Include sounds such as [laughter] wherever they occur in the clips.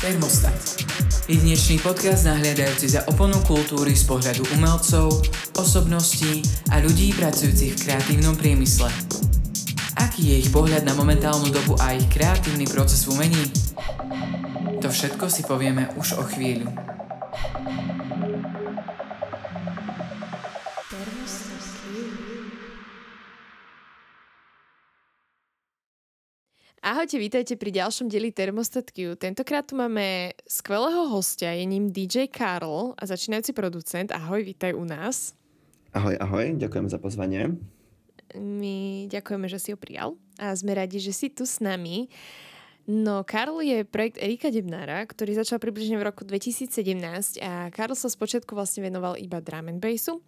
Termostat. Jedinečný podcast nahliadajúci za oponu kultúry z pohľadu umelcov, osobností a ľudí pracujúcich v kreatívnom priemysle. Aký je ich pohľad na momentálnu dobu a ich kreatívny proces v umení? To všetko si povieme už o chvíľu. Ahojte, vítajte pri ďalšom dieli Thermostat Q. Tentokrát tu máme skvelého hostia, je ním DJ Karl a začínajúci producent. Ahoj, vítaj u nás. Ahoj, ahoj, ďakujem za pozvanie. My ďakujeme, že si ho prijal a sme radi, že si tu s nami. No, Karl je projekt Erika Debnára, ktorý začal približne v roku 2017 a Karl sa spočiatku vlastne venoval iba drum and bassu.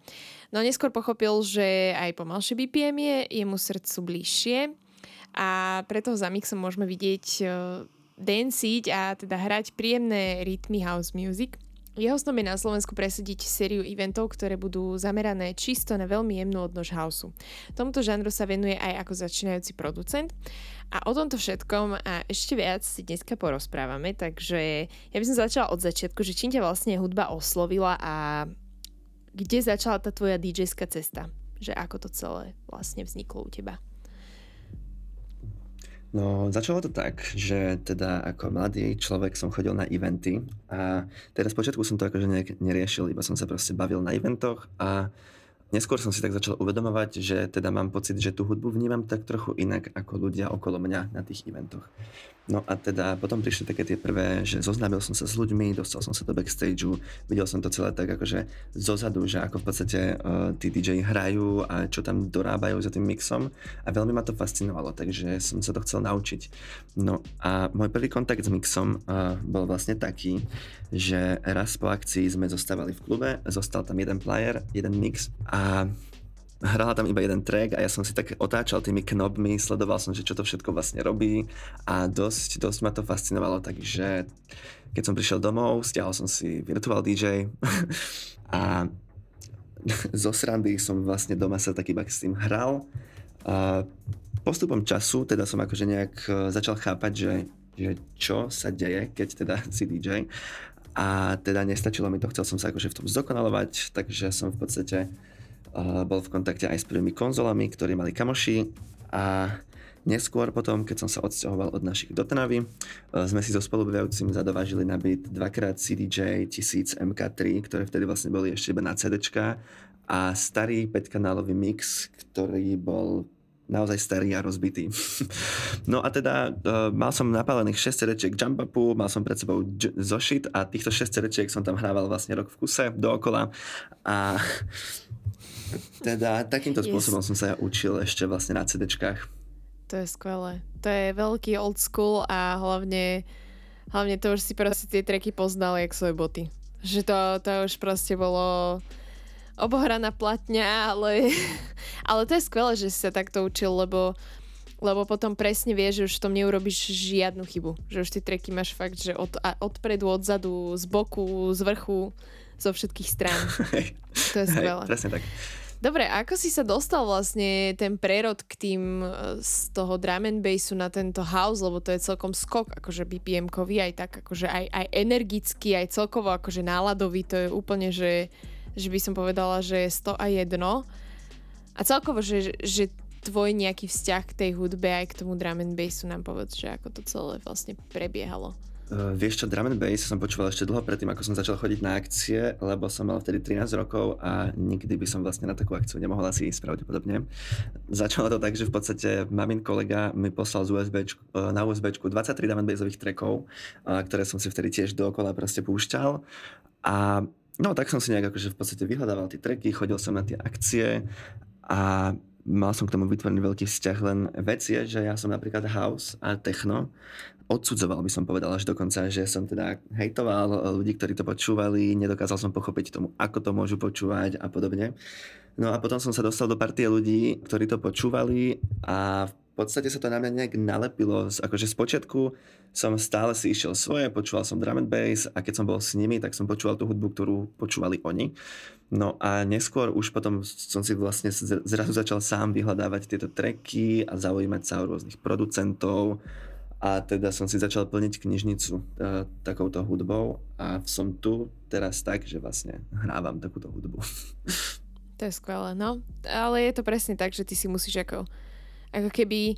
No neskôr pochopil, že aj pomalšie BPM je jemu srdcu bližšie a preto za mixom môžeme vidieť uh, danciť a teda hrať príjemné rytmy house music. Jeho snom je na Slovensku presediť sériu eventov, ktoré budú zamerané čisto na veľmi jemnú odnož houseu. Tomuto žánru sa venuje aj ako začínajúci producent a o tomto všetkom a ešte viac si dneska porozprávame, takže ja by som začala od začiatku, že čím ťa vlastne hudba oslovila a kde začala tá tvoja dj cesta? Že ako to celé vlastne vzniklo u teba? No, začalo to tak, že teda ako mladý človek som chodil na eventy a teraz počiatku som to akože neriešil, iba som sa proste bavil na eventoch a Neskôr som si tak začal uvedomovať, že teda mám pocit, že tú hudbu vnímam tak trochu inak ako ľudia okolo mňa na tých eventoch. No a teda potom prišli také tie prvé, že zoznámil som sa s ľuďmi, dostal som sa do backstageu, videl som to celé tak akože zozadu, že ako v podstate uh, tí DJ hrajú a čo tam dorábajú za tým mixom a veľmi ma to fascinovalo, takže som sa to chcel naučiť. No a môj prvý kontakt s mixom uh, bol vlastne taký, že raz po akcii sme zostávali v klube, zostal tam jeden player, jeden mix a hrala tam iba jeden track a ja som si tak otáčal tými knobmi, sledoval som, že čo to všetko vlastne robí a dosť, dosť ma to fascinovalo, takže keď som prišiel domov, stiahol som si Virtual DJ [laughs] a [laughs] zo srandy som vlastne doma sa tak iba s tým hral. A postupom času teda som akože nejak e, začal chápať, že, že čo sa deje, keď teda [laughs] si DJ. A teda nestačilo mi to, chcel som sa akože v tom zdokonalovať, takže som v podstate bol v kontakte aj s prvými konzolami, ktorí mali kamoši. A Neskôr potom, keď som sa odsťahoval od našich do Trnavy, e, sme si so spolubývajúcim zadovážili na byt dvakrát CDJ 1000 MK3, ktoré vtedy vlastne boli ešte iba na CD a starý 5-kanálový mix, ktorý bol naozaj starý a rozbitý. [laughs] no a teda uh, mal som napálených 6 rečiek jump upu, mal som pred sebou j- zošit a týchto 6 rečiek som tam hrával vlastne rok v kuse dookola. A teda takýmto spôsobom yes. som sa ja učil ešte vlastne na CDčkách. To je skvelé. To je veľký old school a hlavne, hlavne to už si proste tie treky poznal jak svoje boty. Že to, to už proste bolo obohraná platňa, ale, [laughs] ale to je skvelé, že si sa takto učil, lebo lebo potom presne vieš, že už v tom neurobiš žiadnu chybu. Že už tie treky máš fakt, že od, odpredu, odzadu, z boku, z vrchu, zo všetkých strán. [laughs] to je skvelé. presne tak. Dobre, ako si sa dostal vlastne ten prerod k tým e, z toho drum and bassu na tento house, lebo to je celkom skok, akože BPM-kový, aj tak akože aj, aj energický, aj celkovo akože náladový, to je úplne, že, že by som povedala, že je 100 a jedno. A celkovo, že, že tvoj nejaký vzťah k tej hudbe aj k tomu drum and bassu nám povedz, že ako to celé vlastne prebiehalo. Uh, vieš čo, drum and bass som počúval ešte dlho predtým, ako som začal chodiť na akcie, lebo som mal vtedy 13 rokov a nikdy by som vlastne na takú akciu nemohol asi ísť pravdepodobne. Začalo to tak, že v podstate mamin kolega mi poslal z USB, uh, na USB 23 drum and bassových trackov, uh, ktoré som si vtedy tiež dookola proste púšťal. A no tak som si nejak akože v podstate vyhľadával tie tracky, chodil som na tie akcie a mal som k tomu vytvorený veľký vzťah, len vec je, že ja som napríklad house a techno odsudzoval by som povedal až dokonca, že som teda hejtoval ľudí, ktorí to počúvali, nedokázal som pochopiť tomu, ako to môžu počúvať a podobne. No a potom som sa dostal do partie ľudí, ktorí to počúvali a v podstate sa to na mňa nejak nalepilo. Akože z počiatku som stále si išiel svoje, počúval som drum and bass a keď som bol s nimi, tak som počúval tú hudbu, ktorú počúvali oni. No a neskôr už potom som si vlastne zrazu začal sám vyhľadávať tieto treky a zaujímať sa o rôznych producentov, A teda som si začal plniť knižnicu uh, takouto hudbou a som tu teraz tak, že vlastne hrávam takúto hudbu. [laughs] To je skvelé, no. Ale je to presne tak, že ty si musíš ako, ako keby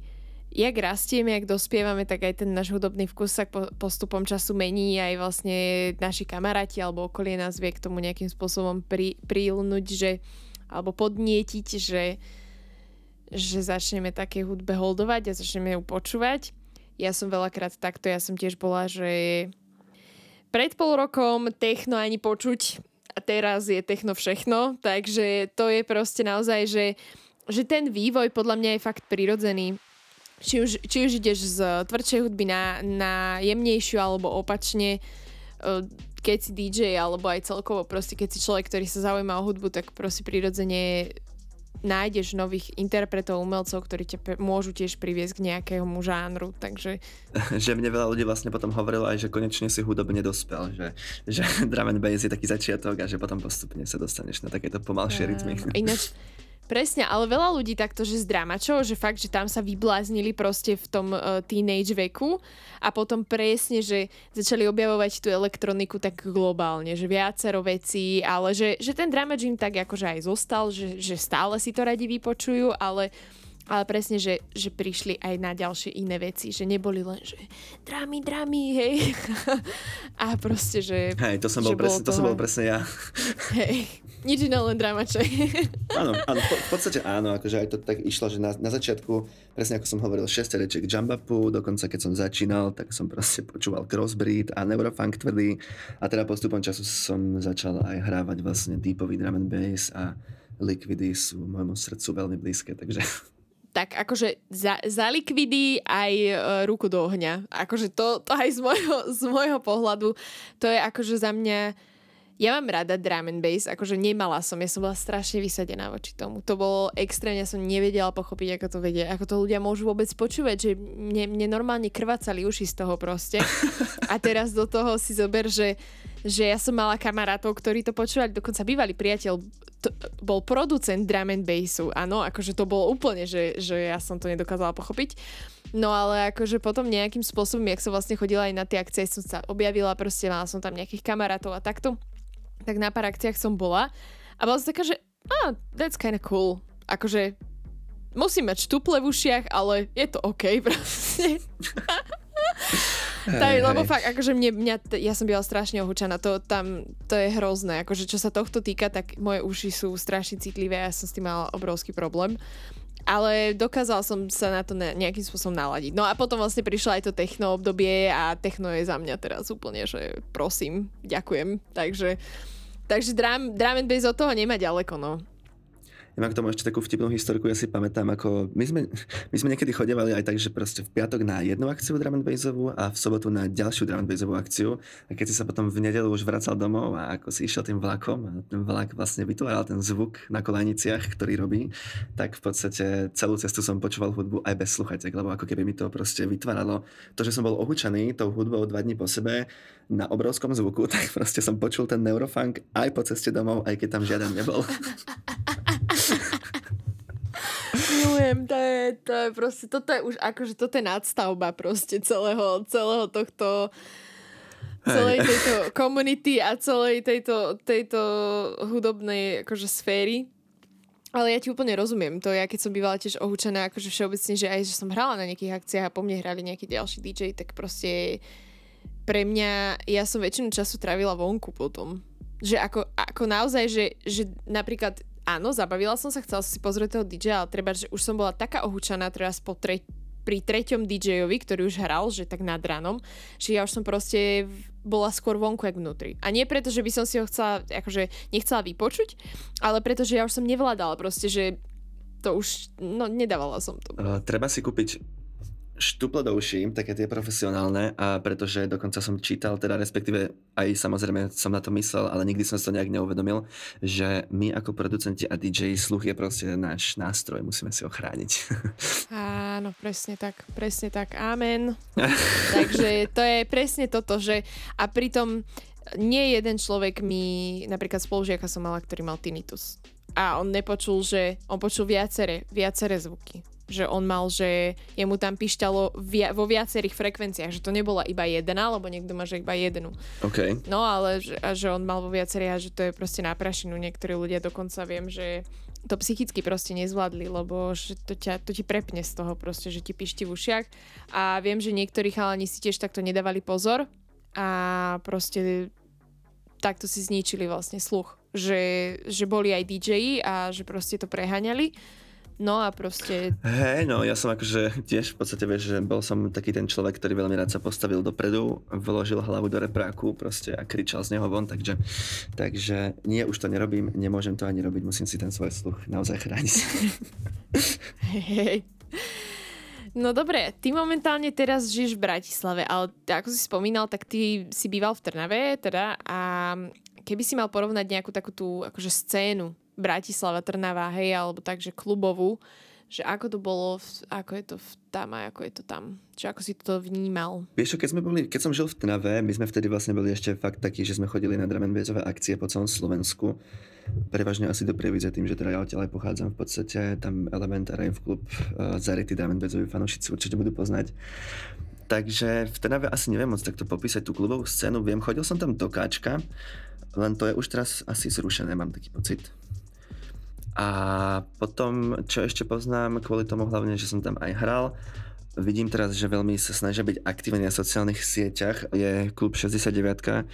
jak rastieme, jak dospievame, tak aj ten náš hudobný vkus sa po, postupom času mení aj vlastne naši kamaráti alebo okolie nás vie k tomu nejakým spôsobom pri, prílnuť, že alebo podnietiť, že, že začneme také hudbe holdovať a začneme ju počúvať ja som veľakrát takto, ja som tiež bola, že pred pol rokom techno ani počuť a teraz je techno všechno, takže to je proste naozaj, že, že ten vývoj podľa mňa je fakt prirodzený. Či už, či už ideš z tvrdšej hudby na, na jemnejšiu alebo opačne, e, keď si DJ alebo aj celkovo proste keď si človek, ktorý sa zaujíma o hudbu, tak proste prirodzene nájdeš nových interpretov, umelcov, ktorí ťa môžu tiež priviesť k nejakému žánru, takže... [laughs] že mne veľa ľudí vlastne potom hovorilo aj, že konečne si hudobne dospel, že, že [laughs] drum and bass je taký začiatok a že potom postupne sa dostaneš na takéto pomalšie rytmy. Ináč, [laughs] Presne, ale veľa ľudí takto, že z dramačov, že fakt, že tam sa vybláznili proste v tom uh, teenage veku a potom presne, že začali objavovať tú elektroniku tak globálne, že viacero vecí, ale že, že ten dramač im tak akože aj zostal, že, že stále si to radi vypočujú, ale ale presne, že, že prišli aj na ďalšie iné veci, že neboli len, že dramy, dramy, hej. [laughs] A proste, že... Hej, to som bol, presne, to som bol presne ja. Hej, nič iné, len dramače. [laughs] áno, áno, v, v podstate áno, akože aj to tak išlo, že na, na začiatku, presne ako som hovoril, 6 rečiek jumbapu, dokonca keď som začínal, tak som proste počúval crossbreed a neurofunk tvrdý a teda postupom času som začal aj hrávať vlastne deepový drum and bass a Liquidy sú môjmu srdcu veľmi blízke, takže tak akože za, za likvidy aj e, ruku do ohňa. Akože to, to aj z môjho, z môjho pohľadu, to je akože za mňa ja mám rada drum and bass, akože nemala som, ja som bola strašne vysadená voči tomu. To bolo extrémne, ja som nevedela pochopiť, ako to vedie, ako to ľudia môžu vôbec počúvať, že mne, mne normálne krvácali uši z toho proste. [laughs] A teraz do toho si zober, že, že ja som mala kamarátov, ktorí to počúvali, dokonca bývalý priateľ to, bol producent drum and bassu, áno, akože to bolo úplne, že, že ja som to nedokázala pochopiť. No ale akože potom nejakým spôsobom, jak som vlastne chodila aj na tie akcie, som sa objavila, proste mala som tam nejakých kamarátov a takto tak na pár akciách som bola a bola som taká, že ah, that's kinda cool. Akože musím mať štuple v ušiach, ale je to OK [laughs] proste. Hey, lebo fakt, akože mne, mňa, ja som byla strašne ohúčaná, to tam, to je hrozné, akože čo sa tohto týka, tak moje uši sú strašne citlivé a ja som s tým mala obrovský problém. Ale dokázal som sa na to nejakým spôsobom naladiť. No a potom vlastne prišlo aj to techno obdobie a techno je za mňa teraz úplne, že prosím, ďakujem. Takže Takže drum, drum and bass od toho nemá ďaleko, no. Ja mám k tomu ešte takú vtipnú historku, ja si pamätám, ako my sme, [laughs] my sme niekedy chodevali aj tak, že proste v piatok na jednu akciu drum and bassovú a v sobotu na ďalšiu drum and bassovú akciu a keď si sa potom v nedelu už vracal domov a ako si išiel tým vlakom a ten vlak vlastne vytváral ten zvuk na kolaniciach, ktorý robí, tak v podstate celú cestu som počúval hudbu aj bez sluchatek, lebo ako keby mi to proste vytváralo to, že som bol ohučaný tou hudbou dva dní po sebe na obrovskom zvuku, [laughs] tak proste som počul ten neurofunk aj po ceste domov, aj keď tam žiaden nebol. [laughs] Milujem, to je, to je proste, toto je už akože, toto je nadstavba proste celého, celého tohto celej tejto komunity a celej tejto, tejto hudobnej akože sféry. Ale ja ti úplne rozumiem. To ja, keď som bývala tiež ohúčená akože všeobecne, že aj, že som hrala na nejakých akciách a po mne hrali nejaký ďalší DJ, tak proste pre mňa, ja som väčšinu času trávila vonku potom. Že ako, ako naozaj, že, že napríklad áno, zabavila som sa, chcela si pozrieť toho DJ, ale treba, že už som bola taká ohúčaná teraz po tre- pri treťom DJ-ovi, ktorý už hral, že tak nad ránom, že ja už som proste bola skôr vonku, jak vnútri. A nie preto, že by som si ho chcela, akože nechcela vypočuť, ale preto, že ja už som nevládala proste, že to už, no nedávala som to. Uh, treba si kúpiť štuple do uší, také tie profesionálne, a pretože dokonca som čítal, teda respektíve aj samozrejme som na to myslel, ale nikdy som si to nejak neuvedomil, že my ako producenti a DJ sluch je proste náš nástroj, musíme si ho chrániť. [laughs] Áno, presne tak, presne tak, amen. [laughs] Takže to je presne toto, že a pritom nie jeden človek mi, napríklad spolužiaka som mala, ktorý mal tinnitus. A on nepočul, že on počul viacere, viacere zvuky že on mal, že jemu tam pišťalo via, vo viacerých frekvenciách, že to nebola iba jedna, lebo niekto má, že iba jednu. OK. No ale že, a že on mal vo viacerých a že to je proste na prašinu. Niektorí ľudia dokonca viem, že to psychicky proste nezvládli, lebo že to, ťa, to ti prepne z toho proste, že ti pišti v ušiach. A viem, že niektorí chalani si tiež takto nedávali pozor a proste takto si zničili vlastne sluch. Že, že boli aj DJ a že proste to preháňali. No a proste... Hej, no ja som akože [laughs] tiež v podstate, vieš, že bol som taký ten človek, ktorý veľmi rád sa postavil dopredu, vložil hlavu do repráku proste a kričal z neho von, takže, takže nie, už to nerobím, nemôžem to ani robiť, musím si ten svoj sluch naozaj chrániť. Hej. No dobre, ty momentálne teraz žiješ v Bratislave, ale ako si spomínal, tak ty si býval v Trnave, teda, a keby si mal porovnať nejakú takú tú akože scénu Bratislava, Trnava, hej, alebo takže klubovú, že ako to bolo, ako je to v tam a ako je to tam. Čiže ako si to vnímal? Vieš keď, sme boli, keď som žil v Trnave, my sme vtedy vlastne boli ešte fakt takí, že sme chodili na drum akcie po celom Slovensku. Prevažne asi do Prievidze tým, že teda ja odtiaľ aj pochádzam v podstate. Tam Element a Rave Club, uh, zarytí drum fanúšici určite budú poznať. Takže v Trnave asi neviem moc takto popísať tú klubovú scénu. Viem, chodil som tam do Káčka, len to je už teraz asi zrušené, mám taký pocit. A potom, čo ešte poznám, kvôli tomu hlavne, že som tam aj hral, vidím teraz, že veľmi sa snažia byť aktívni na sociálnych sieťach, je klub 69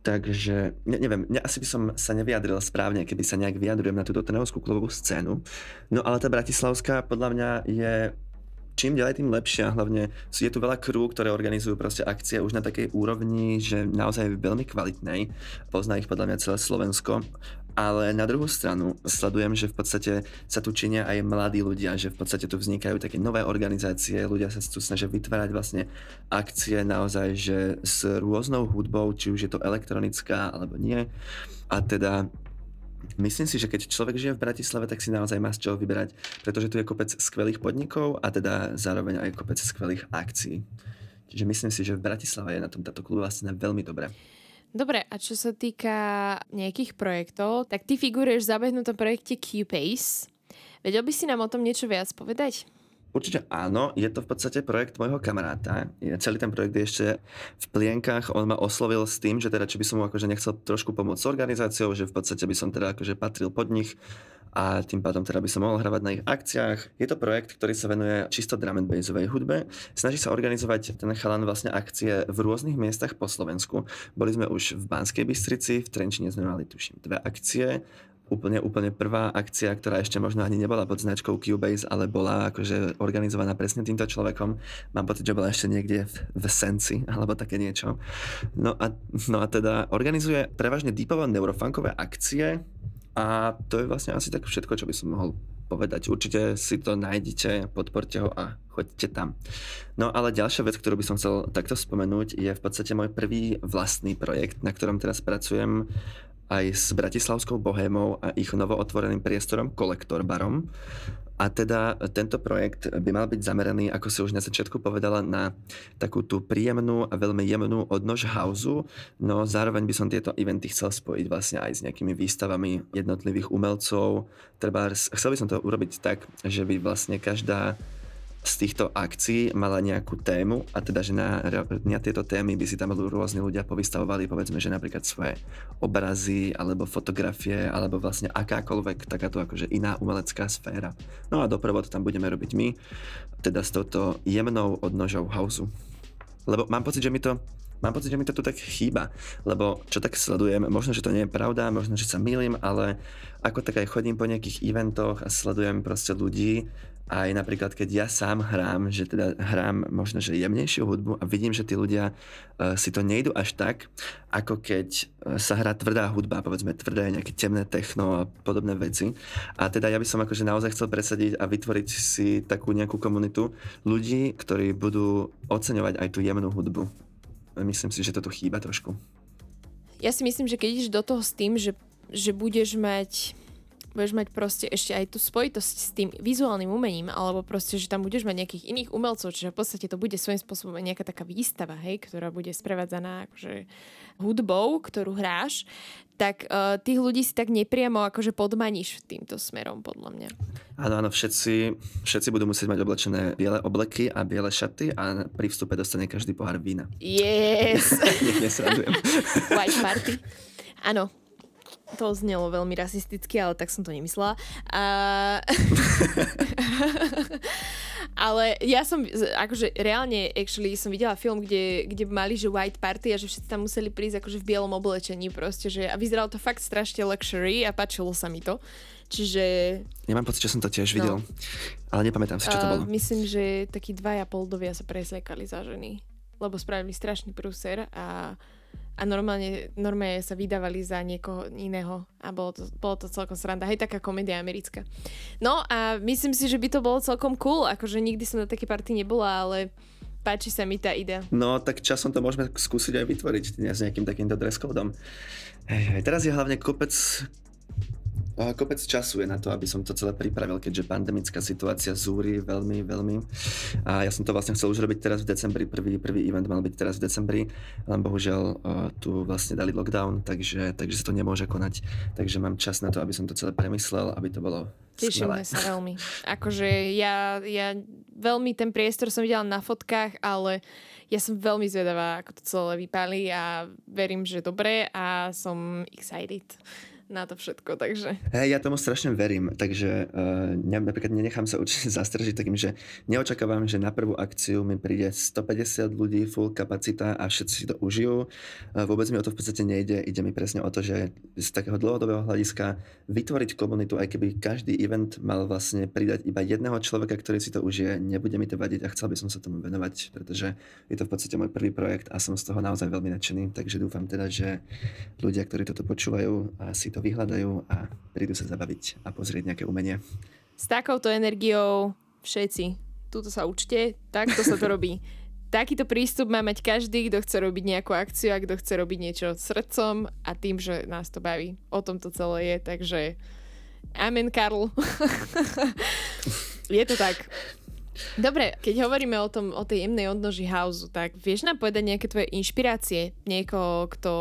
Takže, ne, neviem, ne, asi by som sa nevyjadril správne, keby sa nejak vyjadrujem na túto trnavskú klubovú scénu. No ale tá bratislavská podľa mňa je čím ďalej, tým lepšie. Hlavne je tu veľa krú, ktoré organizujú proste akcie už na takej úrovni, že naozaj veľmi kvalitnej. Pozná ich podľa mňa celé Slovensko. Ale na druhú stranu sledujem, že v podstate sa tu činia aj mladí ľudia, že v podstate tu vznikajú také nové organizácie, ľudia sa tu snažia vytvárať vlastne akcie naozaj, že s rôznou hudbou, či už je to elektronická alebo nie. A teda Myslím si, že keď človek žije v Bratislave, tak si naozaj má z čoho vyberať, pretože tu je kopec skvelých podnikov a teda zároveň aj kopec skvelých akcií. Čiže myslím si, že v Bratislave je na tom táto klubová scéna veľmi dobré. Dobre, a čo sa týka nejakých projektov, tak ty figuruješ v zabehnutom projekte Q-Pace. Vedel by si nám o tom niečo viac povedať? Určite áno, je to v podstate projekt môjho kamaráta. Celý ten projekt je ešte v plienkach. On ma oslovil s tým, že teda či by som mu akože nechcel trošku pomôcť s organizáciou, že v podstate by som teda akože patril pod nich a tým pádom teda by som mohol hravať na ich akciách. Je to projekt, ktorý sa venuje čisto drum and bassovej hudbe. Snaží sa organizovať ten chalan vlastne akcie v rôznych miestach po Slovensku. Boli sme už v Banskej Bystrici, v Trenčine sme mali tuším dve akcie, úplne, úplne prvá akcia, ktorá ešte možno ani nebola pod značkou Cubase, ale bola akože organizovaná presne týmto človekom. Mám pocit, že bola ešte niekde v, v Senci, alebo také niečo. No a, no a teda organizuje prevažne deepovo neurofunkové akcie a to je vlastne asi tak všetko, čo by som mohol povedať. Určite si to nájdete, podporte ho a choďte tam. No ale ďalšia vec, ktorú by som chcel takto spomenúť, je v podstate môj prvý vlastný projekt, na ktorom teraz pracujem aj s Bratislavskou bohémou a ich novootvoreným priestorom Kolektor Barom. A teda tento projekt by mal byť zameraný, ako si už na začiatku povedala, na takú tú príjemnú a veľmi jemnú odnož hausu, no zároveň by som tieto eventy chcel spojiť vlastne aj s nejakými výstavami jednotlivých umelcov. Treba, chcel by som to urobiť tak, že by vlastne každá z týchto akcií mala nejakú tému a teda, že na, na tieto témy by si tam rôzni ľudia povystavovali, povedzme, že napríklad svoje obrazy alebo fotografie alebo vlastne akákoľvek takáto akože iná umelecká sféra. No a doprovod tam budeme robiť my, teda s touto jemnou odnožou hausu. Lebo mám pocit, že mi to mám pocit, že mi to tu tak chýba, lebo čo tak sledujem, možno, že to nie je pravda, možno, že sa milím, ale ako tak aj chodím po nejakých eventoch a sledujem proste ľudí, aj napríklad, keď ja sám hrám, že teda hrám možno, že jemnejšiu hudbu a vidím, že tí ľudia uh, si to nejdu až tak, ako keď uh, sa hrá tvrdá hudba, povedzme tvrdé nejaké temné techno a podobné veci. A teda ja by som akože naozaj chcel presadiť a vytvoriť si takú nejakú komunitu ľudí, ktorí budú oceňovať aj tú jemnú hudbu. Myslím si, že to tu chýba trošku. Ja si myslím, že keď ideš do toho s tým, že, že budeš mať budeš mať proste ešte aj tú spojitosť s tým vizuálnym umením, alebo proste, že tam budeš mať nejakých iných umelcov, čiže v podstate to bude svojím spôsobom nejaká taká výstava, hej, ktorá bude sprevádzaná akože hudbou, ktorú hráš, tak uh, tých ľudí si tak nepriamo akože podmaníš týmto smerom, podľa mňa. Áno, áno, všetci, všetci budú musieť mať oblečené biele obleky a biele šaty a pri vstupe dostane každý pohár vína. Yes! [laughs] Nech White party. Áno, to znelo veľmi rasisticky, ale tak som to nemyslela. A... [laughs] ale ja som, akože reálne, actually, som videla film, kde, kde mali, že white party a že všetci tam museli prísť akože v bielom oblečení proste, že a vyzeralo to fakt strašne luxury a páčilo sa mi to. Čiže... Ja mám pocit, že som to tiež videl, no. ale nepamätám si, čo to bolo. Uh, myslím, že takí dvaja poldovia sa presliekali za ženy, lebo spravili strašný prúser a a normálne, normálne sa vydávali za niekoho iného a bolo to, bolo to celkom sranda. Hej, taká komédia americká. No a myslím si, že by to bolo celkom cool, akože nikdy som na také party nebola, ale páči sa mi tá idea. No, tak časom to môžeme skúsiť aj vytvoriť s nejakým takýmto dress code Hej, teraz je hlavne kopec, kopec času je na to, aby som to celé pripravil, keďže pandemická situácia zúri veľmi, veľmi. A ja som to vlastne chcel už robiť teraz v decembri, prvý, prvý event mal byť teraz v decembri, len bohužiaľ tu vlastne dali lockdown, takže, takže sa to nemôže konať. Takže mám čas na to, aby som to celé premyslel, aby to bolo Tešíme sa veľmi. Akože ja, ja veľmi ten priestor som videla na fotkách, ale ja som veľmi zvedavá, ako to celé vypálí a verím, že dobre a som excited na to všetko, takže... Hey, ja tomu strašne verím, takže uh, ne, napríklad nenechám sa určite [laughs] zastržiť takým, že neočakávam, že na prvú akciu mi príde 150 ľudí, full kapacita a všetci si to užijú. Uh, vôbec mi o to v podstate nejde, ide mi presne o to, že z takého dlhodobého hľadiska vytvoriť komunitu, aj keby každý event mal vlastne pridať iba jedného človeka, ktorý si to užije, nebude mi to vadiť a chcel by som sa tomu venovať, pretože je to v podstate môj prvý projekt a som z toho naozaj veľmi nadšený, takže dúfam teda, že ľudia, ktorí toto počúvajú, si to to vyhľadajú a prídu sa zabaviť a pozrieť nejaké umenie. S takouto energiou všetci, túto sa učte, takto sa to robí. Takýto prístup má mať každý, kto chce robiť nejakú akciu a kto chce robiť niečo srdcom a tým, že nás to baví. O tom to celé je, takže amen, Karl. [laughs] je to tak. Dobre, keď hovoríme o, tom, o tej jemnej odnoži houseu, tak vieš nám povedať nejaké tvoje inšpirácie? Niekoho, kto,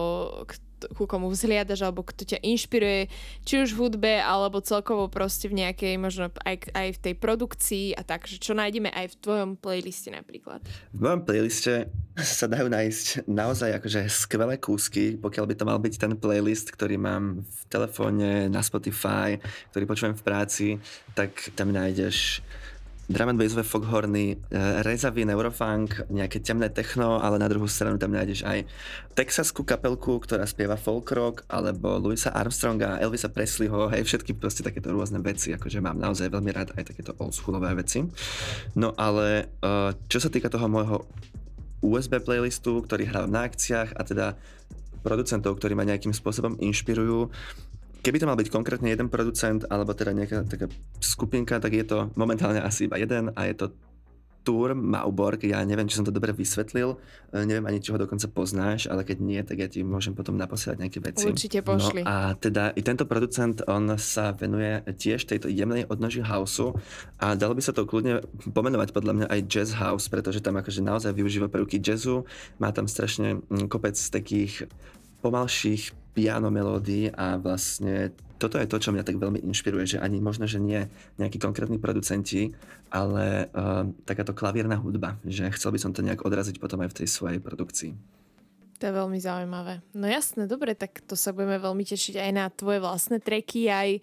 kto ku komu vzhliadaš, alebo kto ťa inšpiruje, či už v hudbe, alebo celkovo proste v nejakej, možno aj, aj v tej produkcii a tak, že čo nájdeme aj v tvojom playliste napríklad. V mojom playliste sa dajú nájsť naozaj akože skvelé kúsky, pokiaľ by to mal byť ten playlist, ktorý mám v telefóne, na Spotify, ktorý počujem v práci, tak tam nájdeš drum and bassové foghorny, eh, rezavý neurofunk, nejaké temné techno, ale na druhú stranu tam nájdeš aj texaskú kapelku, ktorá spieva folk rock, alebo Louisa Armstronga, Elvisa Presleyho, hej, všetky proste takéto rôzne veci, akože mám naozaj veľmi rád aj takéto oldschoolové veci. No ale eh, čo sa týka toho môjho USB playlistu, ktorý hrávam na akciách a teda producentov, ktorí ma nejakým spôsobom inšpirujú, Keby to mal byť konkrétne jeden producent, alebo teda nejaká taká skupinka, tak je to momentálne asi iba jeden a je to Tour Mauborg, ja neviem, či som to dobre vysvetlil, e, neviem ani, či ho dokonca poznáš, ale keď nie, tak ja ti môžem potom naposielať nejaké veci. Určite pošli. No a teda i tento producent, on sa venuje tiež tejto jemnej odnoži houseu a dalo by sa to kľudne pomenovať podľa mňa aj jazz house, pretože tam akože naozaj využíva prvky jazzu, má tam strašne mm, kopec takých pomalších piano melódií a vlastne toto je to, čo mňa tak veľmi inšpiruje, že ani možno, že nie nejakí konkrétni producenti, ale uh, takáto klavírna hudba, že chcel by som to nejak odraziť potom aj v tej svojej produkcii. To je veľmi zaujímavé. No jasné, dobre, tak to sa budeme veľmi tešiť aj na tvoje vlastné treky, aj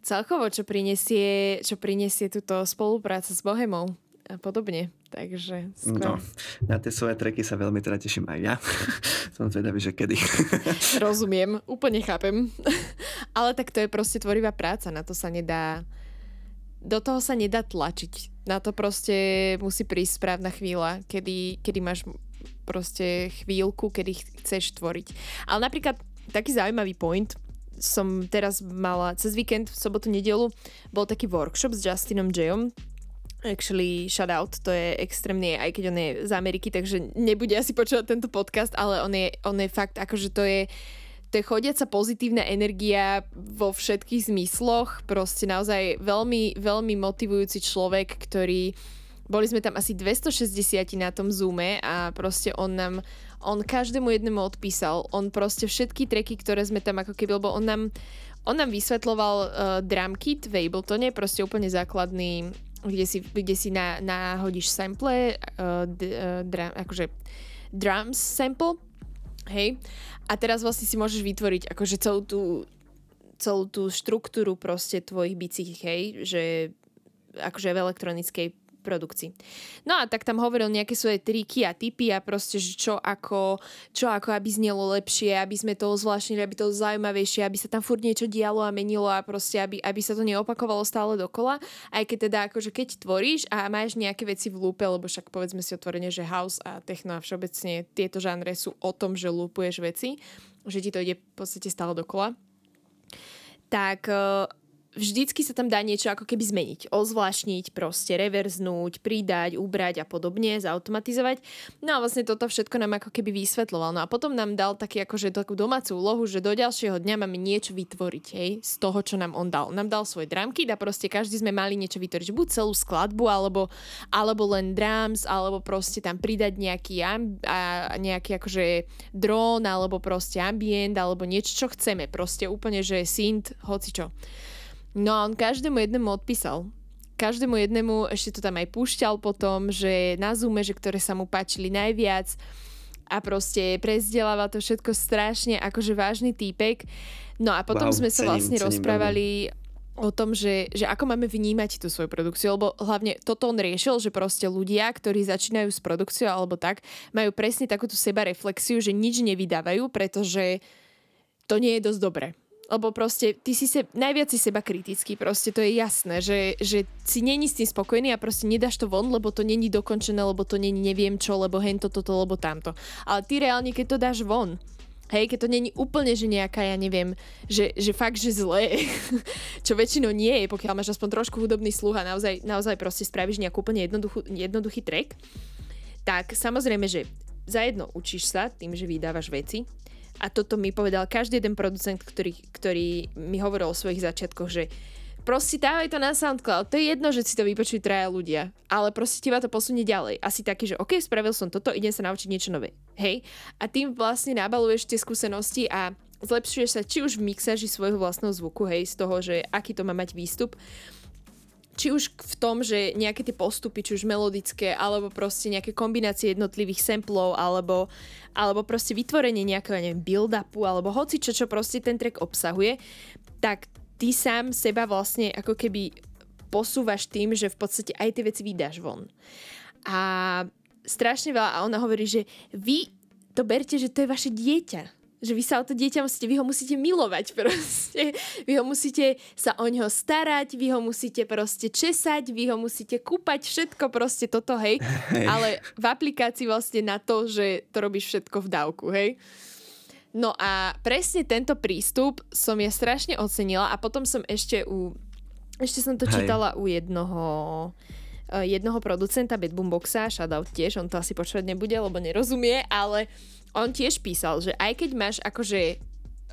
celkovo, čo prinesie, čo prinesie túto spolupráca s Bohemou a podobne. Takže skvelé. No, na tie svoje treky sa veľmi teda teším aj ja. [laughs] Som zvedavý, že kedy. [laughs] Rozumiem, úplne chápem. [laughs] Ale tak to je proste tvorivá práca, na to sa nedá do toho sa nedá tlačiť. Na to proste musí prísť správna chvíľa, kedy, kedy máš proste chvíľku, kedy chceš tvoriť. Ale napríklad taký zaujímavý point, som teraz mala cez víkend, v sobotu, nedelu, bol taký workshop s Justinom Jayom, actually shout out, to je extrémne, aj keď on je z Ameriky, takže nebude asi počúvať tento podcast, ale on je, on je fakt, akože to je to je chodiaca pozitívna energia vo všetkých zmysloch, proste naozaj veľmi, veľmi motivujúci človek, ktorý boli sme tam asi 260 na tom Zoome a proste on nám, on každému jednému odpísal, on proste všetky treky, ktoré sme tam ako keby, lebo on nám, on nám vysvetloval uh, drum kit v Abletone, proste úplne základný, kde si, kde si na, nahodíš sample, uh, d, uh, drum, akože drums sample, hej, a teraz vlastne si môžeš vytvoriť akože celú tú, celú tú štruktúru proste tvojich bicích, hej, že akože v elektronickej produkcii. No a tak tam hovoril nejaké svoje triky a typy a proste, že čo ako, čo ako aby znelo lepšie, aby sme to zvláštnili, aby to zaujímavejšie, aby sa tam furt niečo dialo a menilo a proste, aby, aby sa to neopakovalo stále dokola. Aj keď teda akože keď tvoríš a máš nejaké veci v lúpe, lebo však povedzme si otvorene, že house a techno a všeobecne tieto žánre sú o tom, že lúpuješ veci, že ti to ide v podstate stále dokola tak uh, vždycky sa tam dá niečo ako keby zmeniť, ozvlášniť, proste reverznúť, pridať, ubrať a podobne, zautomatizovať. No a vlastne toto všetko nám ako keby vysvetloval. No a potom nám dal taký akože takú domácu úlohu, že do ďalšieho dňa máme niečo vytvoriť, hej, z toho, čo nám on dal. Nám dal svoj drumkit a proste každý sme mali niečo vytvoriť, buď celú skladbu, alebo, alebo len drums, alebo proste tam pridať nejaký, amb- a nejaký akože drón, alebo proste ambient, alebo niečo, čo chceme. Proste úplne, že synth, hoci čo. No a on každému jednému odpísal. Každému jednému ešte to tam aj púšťal potom, že na Zoome, že ktoré sa mu páčili najviac a proste prezdeláva to všetko strašne akože vážny týpek. No a potom wow, sme sa cením, vlastne cením rozprávali veľmi. o tom, že, že ako máme vnímať tú svoju produkciu, lebo hlavne toto on riešil, že proste ľudia, ktorí začínajú s produkciou alebo tak, majú presne takúto seba reflexiu, že nič nevydávajú, pretože to nie je dosť dobré lebo proste ty si se, najviac si seba kritický, proste to je jasné, že, že si není s tým spokojný a proste nedáš to von, lebo to není dokončené, lebo to není neviem čo, lebo hento, toto, lebo tamto. Ale ty reálne, keď to dáš von, Hej, keď to není úplne, že nejaká, ja neviem, že, že fakt, že zlé, [laughs] čo väčšinou nie je, pokiaľ máš aspoň trošku hudobný sluch a naozaj, naozaj proste spravíš nejakú úplne jednoduchý track, tak samozrejme, že zajedno učíš sa tým, že vydávaš veci, a toto mi povedal každý jeden producent, ktorý, ktorý mi hovoril o svojich začiatkoch, že proste dávaj to na SoundCloud. To je jedno, že si to vypočujú traja ľudia, ale proste teba to posunie ďalej. Asi taký, že OK, spravil som toto, idem sa naučiť niečo nové. Hej? A tým vlastne nabaluješ tie skúsenosti a zlepšuješ sa či už v mixaži svojho vlastného zvuku, hej, z toho, že aký to má mať výstup, či už v tom, že nejaké tie postupy, či už melodické, alebo proste nejaké kombinácie jednotlivých samplov, alebo, alebo proste vytvorenie nejakého, neviem, build-upu, alebo hoci čo, čo proste ten track obsahuje, tak ty sám seba vlastne ako keby posúvaš tým, že v podstate aj tie veci vydáš von. A strašne veľa, a ona hovorí, že vy to berte, že to je vaše dieťa že vy sa o to dieťa musíte, vy ho musíte milovať proste. Vy ho musíte sa o neho starať, vy ho musíte proste česať, vy ho musíte kúpať, všetko proste toto, hej. hej. Ale v aplikácii vlastne na to, že to robíš všetko v dávku, hej. No a presne tento prístup som ja strašne ocenila a potom som ešte u... Ešte som to hej. čítala u jednoho jednoho producenta Bedboomboxa, shoutout tiež, on to asi počúvať nebude, lebo nerozumie, ale on tiež písal, že aj keď máš akože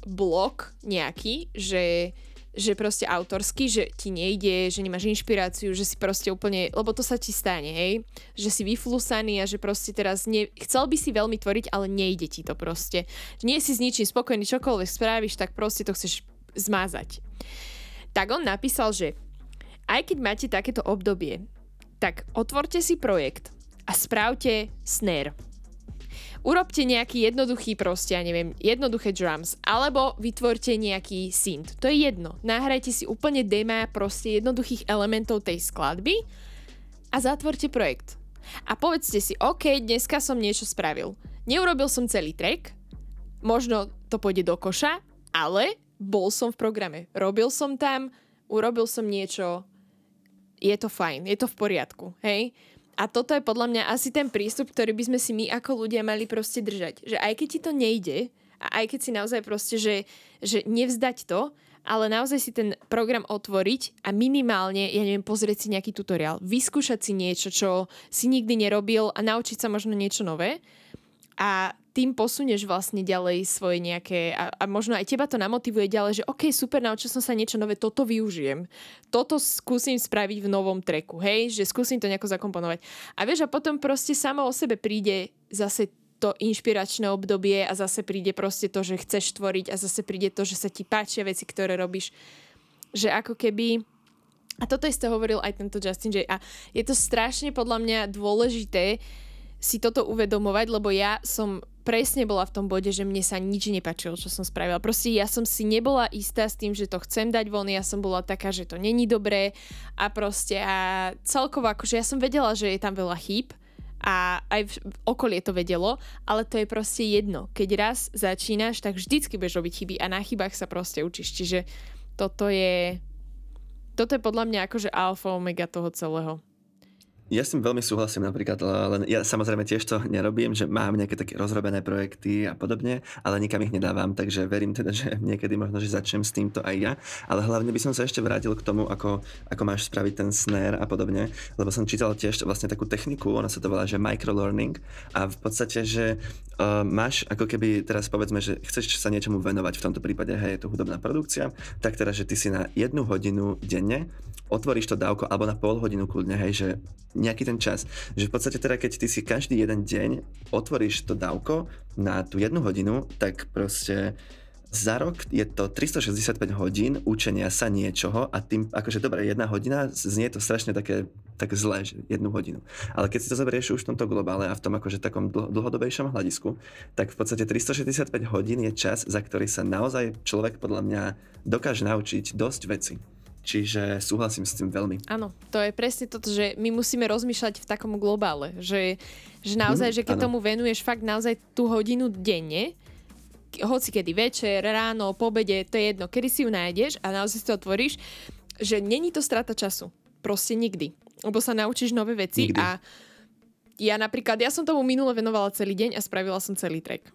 blok nejaký, že že proste autorský, že ti nejde, že nemáš inšpiráciu, že si proste úplne, lebo to sa ti stane, hej, že si vyflusaný a že proste teraz ne, chcel by si veľmi tvoriť, ale nejde ti to proste. Nie si s ničím spokojný, čokoľvek spravíš, tak proste to chceš zmázať. Tak on napísal, že aj keď máte takéto obdobie, tak otvorte si projekt a správte snare urobte nejaký jednoduchý proste, ja neviem, jednoduché drums, alebo vytvorte nejaký synth. To je jedno. Nahrajte si úplne dema proste jednoduchých elementov tej skladby a zatvorte projekt. A povedzte si, OK, dneska som niečo spravil. Neurobil som celý track, možno to pôjde do koša, ale bol som v programe. Robil som tam, urobil som niečo, je to fajn, je to v poriadku, hej? A toto je podľa mňa asi ten prístup, ktorý by sme si my ako ľudia mali proste držať. Že aj keď ti to nejde, a aj keď si naozaj proste, že, že nevzdať to, ale naozaj si ten program otvoriť a minimálne, ja neviem, pozrieť si nejaký tutoriál, vyskúšať si niečo, čo si nikdy nerobil a naučiť sa možno niečo nové. A tým posunieš vlastne ďalej svoje nejaké a, a možno aj teba to namotivuje ďalej, že OK, super, naučil som sa niečo nové, toto využijem. Toto skúsim spraviť v novom treku, hej, že skúsim to nejako zakomponovať. A vieš, a potom proste samo o sebe príde zase to inšpiračné obdobie a zase príde proste to, že chceš tvoriť a zase príde to, že sa ti páčia veci, ktoré robíš. Že ako keby... A toto isté hovoril aj tento Justin J. A je to strašne podľa mňa dôležité si toto uvedomovať, lebo ja som presne bola v tom bode, že mne sa nič nepačilo, čo som spravila. Proste ja som si nebola istá s tým, že to chcem dať von, ja som bola taká, že to není dobré a proste a celkovo akože ja som vedela, že je tam veľa chýb a aj v okolie to vedelo, ale to je proste jedno. Keď raz začínaš, tak vždycky budeš robiť chyby a na chybách sa proste učíš. Čiže toto je toto je podľa mňa akože alfa omega toho celého. Ja s tým veľmi súhlasím napríklad, len ja samozrejme tiež to nerobím, že mám nejaké také rozrobené projekty a podobne, ale nikam ich nedávam, takže verím teda, že [laughs] niekedy možno, že začnem s týmto aj ja, ale hlavne by som sa ešte vrátil k tomu, ako, ako máš spraviť ten snare a podobne, lebo som čítal tiež vlastne takú techniku, ona sa to volá, že microlearning. A v podstate, že uh, máš ako keby teraz povedzme, že chceš sa niečomu venovať, v tomto prípade hej, je to hudobná produkcia, tak teda, že ty si na jednu hodinu denne otvoríš to dávko, alebo na pol hodinu kľudne, hej, že nejaký ten čas. Že v podstate teda, keď ty si každý jeden deň otvoríš to dávko na tú jednu hodinu, tak proste za rok je to 365 hodín učenia sa niečoho a tým, akože dobre, jedna hodina, znie to strašne také, tak zlé, že jednu hodinu. Ale keď si to zoberieš už v tomto globále a v tom akože takom dlhodobejšom hľadisku, tak v podstate 365 hodín je čas, za ktorý sa naozaj človek podľa mňa dokáže naučiť dosť veci. Čiže súhlasím s tým veľmi. Áno, to je presne toto, že my musíme rozmýšľať v takom globále, že, že naozaj, mm, že keď áno. tomu venuješ fakt naozaj tú hodinu denne, hoci kedy večer, ráno, po obede, to je jedno, kedy si ju nájdeš a naozaj si to otvoríš, že není to strata času. Proste nikdy. Lebo sa naučíš nové veci nikdy. a ja napríklad, ja som tomu minule venovala celý deň a spravila som celý track.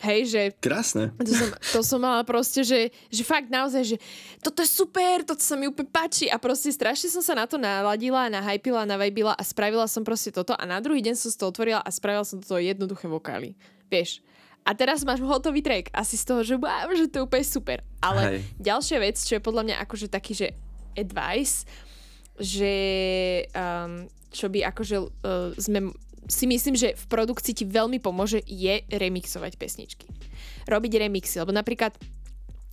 Hej, že... Krásne. To som, to som mala proste, že, že fakt naozaj, že toto je super, toto sa mi úplne páči a proste strašne som sa na to naladila, nahypila, navajbila a spravila som proste toto a na druhý deň som to otvorila a spravila som toto jednoduché vokály. Vieš. A teraz máš hotový track asi z toho, že, wow, že to je úplne super. Ale Hej. ďalšia vec, čo je podľa mňa akože taký, že advice, že um, čo by akože uh, sme si myslím, že v produkcii ti veľmi pomôže je remixovať pesničky. Robiť remixy, lebo napríklad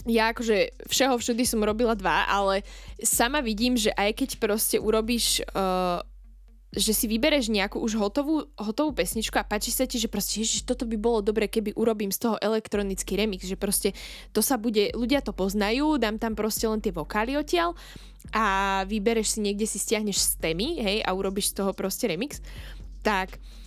ja akože všeho všudy som robila dva, ale sama vidím, že aj keď proste urobíš uh, že si vybereš nejakú už hotovú, hotovú pesničku a páči sa ti, že proste, ježiš, toto by bolo dobre, keby urobím z toho elektronický remix, že proste to sa bude, ľudia to poznajú, dám tam proste len tie vokály odtiaľ a vybereš si niekde si stiahneš z témy, hej, a urobíš z toho proste remix tak. v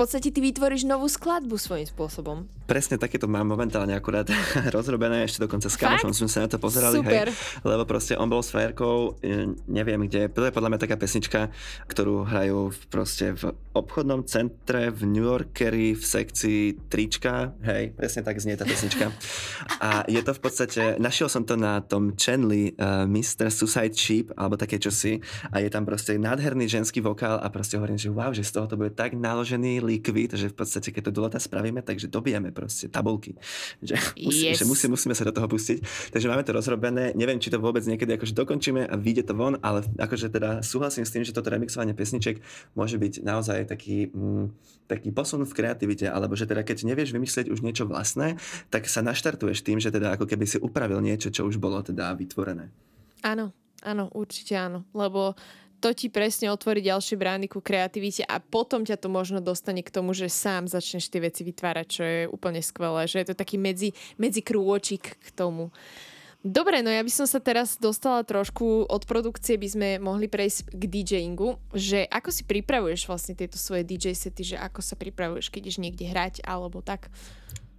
podstate ty vytvoríš novú skladbu svojím spôsobom. Presne takéto mám momentálne akurát [laughs] rozrobené, ešte dokonca s kamošom sme sa na to pozerali, Super. hej, lebo proste on bol s frajerkou, e, neviem kde, to je podľa mňa taká pesnička, ktorú hrajú v, proste v obchodnom centre v New Yorkeri v sekcii trička, hej, presne tak znie tá pesnička. A je to v podstate, našiel som to na tom Chenley uh, Mr. Suicide Sheep, alebo také čosi, a je tam proste nádherný ženský vokál a proste hovorím, že wow, že z toho to bude tak naložený likvid, že v podstate keď to do leta spravíme, takže dobijeme proste tabulky. Že, [laughs] musí, yes. že musí, musíme sa do toho pustiť. Takže máme to rozrobené. Neviem, či to vôbec niekedy akože dokončíme a vyjde to von, ale akože teda súhlasím s tým, že toto remixovanie pesniček môže byť naozaj taký, mm, taký posun v kreativite, alebo že teda keď nevieš vymyslieť už niečo vlastné, tak sa naštartuješ tým, že teda ako keby si upravil niečo, čo už bolo teda vytvorené. Áno, áno, určite áno, lebo to ti presne otvorí ďalšie brány ku kreativite a potom ťa to možno dostane k tomu, že sám začneš tie veci vytvárať, čo je úplne skvelé, že je to taký medzi, medzi krôčik k tomu. Dobre, no ja by som sa teraz dostala trošku od produkcie, by sme mohli prejsť k DJingu, že ako si pripravuješ vlastne tieto svoje DJ sety, že ako sa pripravuješ, keď ideš niekde hrať alebo tak?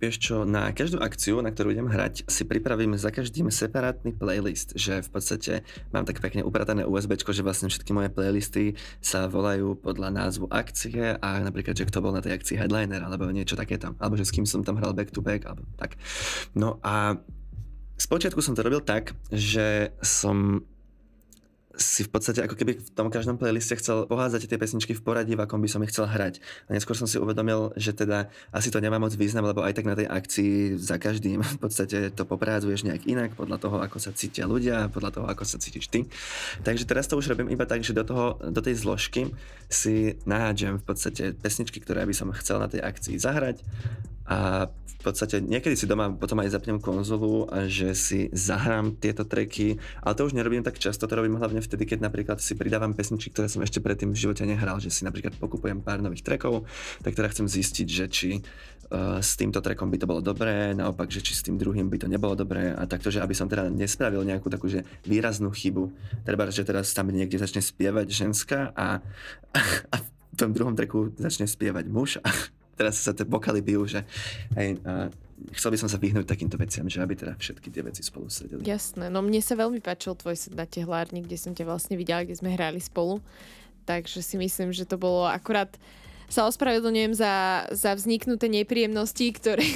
Vieš čo, na každú akciu, na ktorú idem hrať, si pripravím za každým separátny playlist, že v podstate mám tak pekne upratané USB, že vlastne všetky moje playlisty sa volajú podľa názvu akcie a napríklad, že kto bol na tej akcii headliner alebo niečo takéto, alebo že s kým som tam hral back to back, alebo tak. No a Spočiatku som to robil tak, že som si v podstate ako keby v tom každom playliste chcel pohádzať tie pesničky v poradí, v akom by som ich chcel hrať. A neskôr som si uvedomil, že teda asi to nemá moc význam, lebo aj tak na tej akcii za každým [laughs] v podstate to poprádzuješ nejak inak, podľa toho, ako sa cítia ľudia, podľa toho, ako sa cítiš ty. Takže teraz to už robím iba tak, že do, toho, do tej zložky si nahádžem v podstate pesničky, ktoré by som chcel na tej akcii zahrať a v podstate niekedy si doma potom aj zapnem konzolu a že si zahrám tieto treky, ale to už nerobím tak často, to robím hlavne vtedy, keď napríklad si pridávam pesničky, ktoré som ešte predtým v živote nehral, že si napríklad pokupujem pár nových trekov, tak teda chcem zistiť, že či uh, s týmto trekom by to bolo dobré, naopak, že či s tým druhým by to nebolo dobré a takto, že aby som teda nespravil nejakú takú, že výraznú chybu, treba, že teraz tam niekde začne spievať ženská a, a, [laughs] a v tom druhom treku začne spievať muž a teraz sa tie vokály bijú, že hej, a chcel by som sa vyhnúť takýmto veciam, že aby teda všetky tie veci spolu sedeli. Jasné, no mne sa veľmi páčil tvoj set na tehlárni, kde som ťa vlastne videla, kde sme hrali spolu. Takže si myslím, že to bolo akurát sa ospravedlňujem za, za vzniknuté nepríjemnosti, ktoré,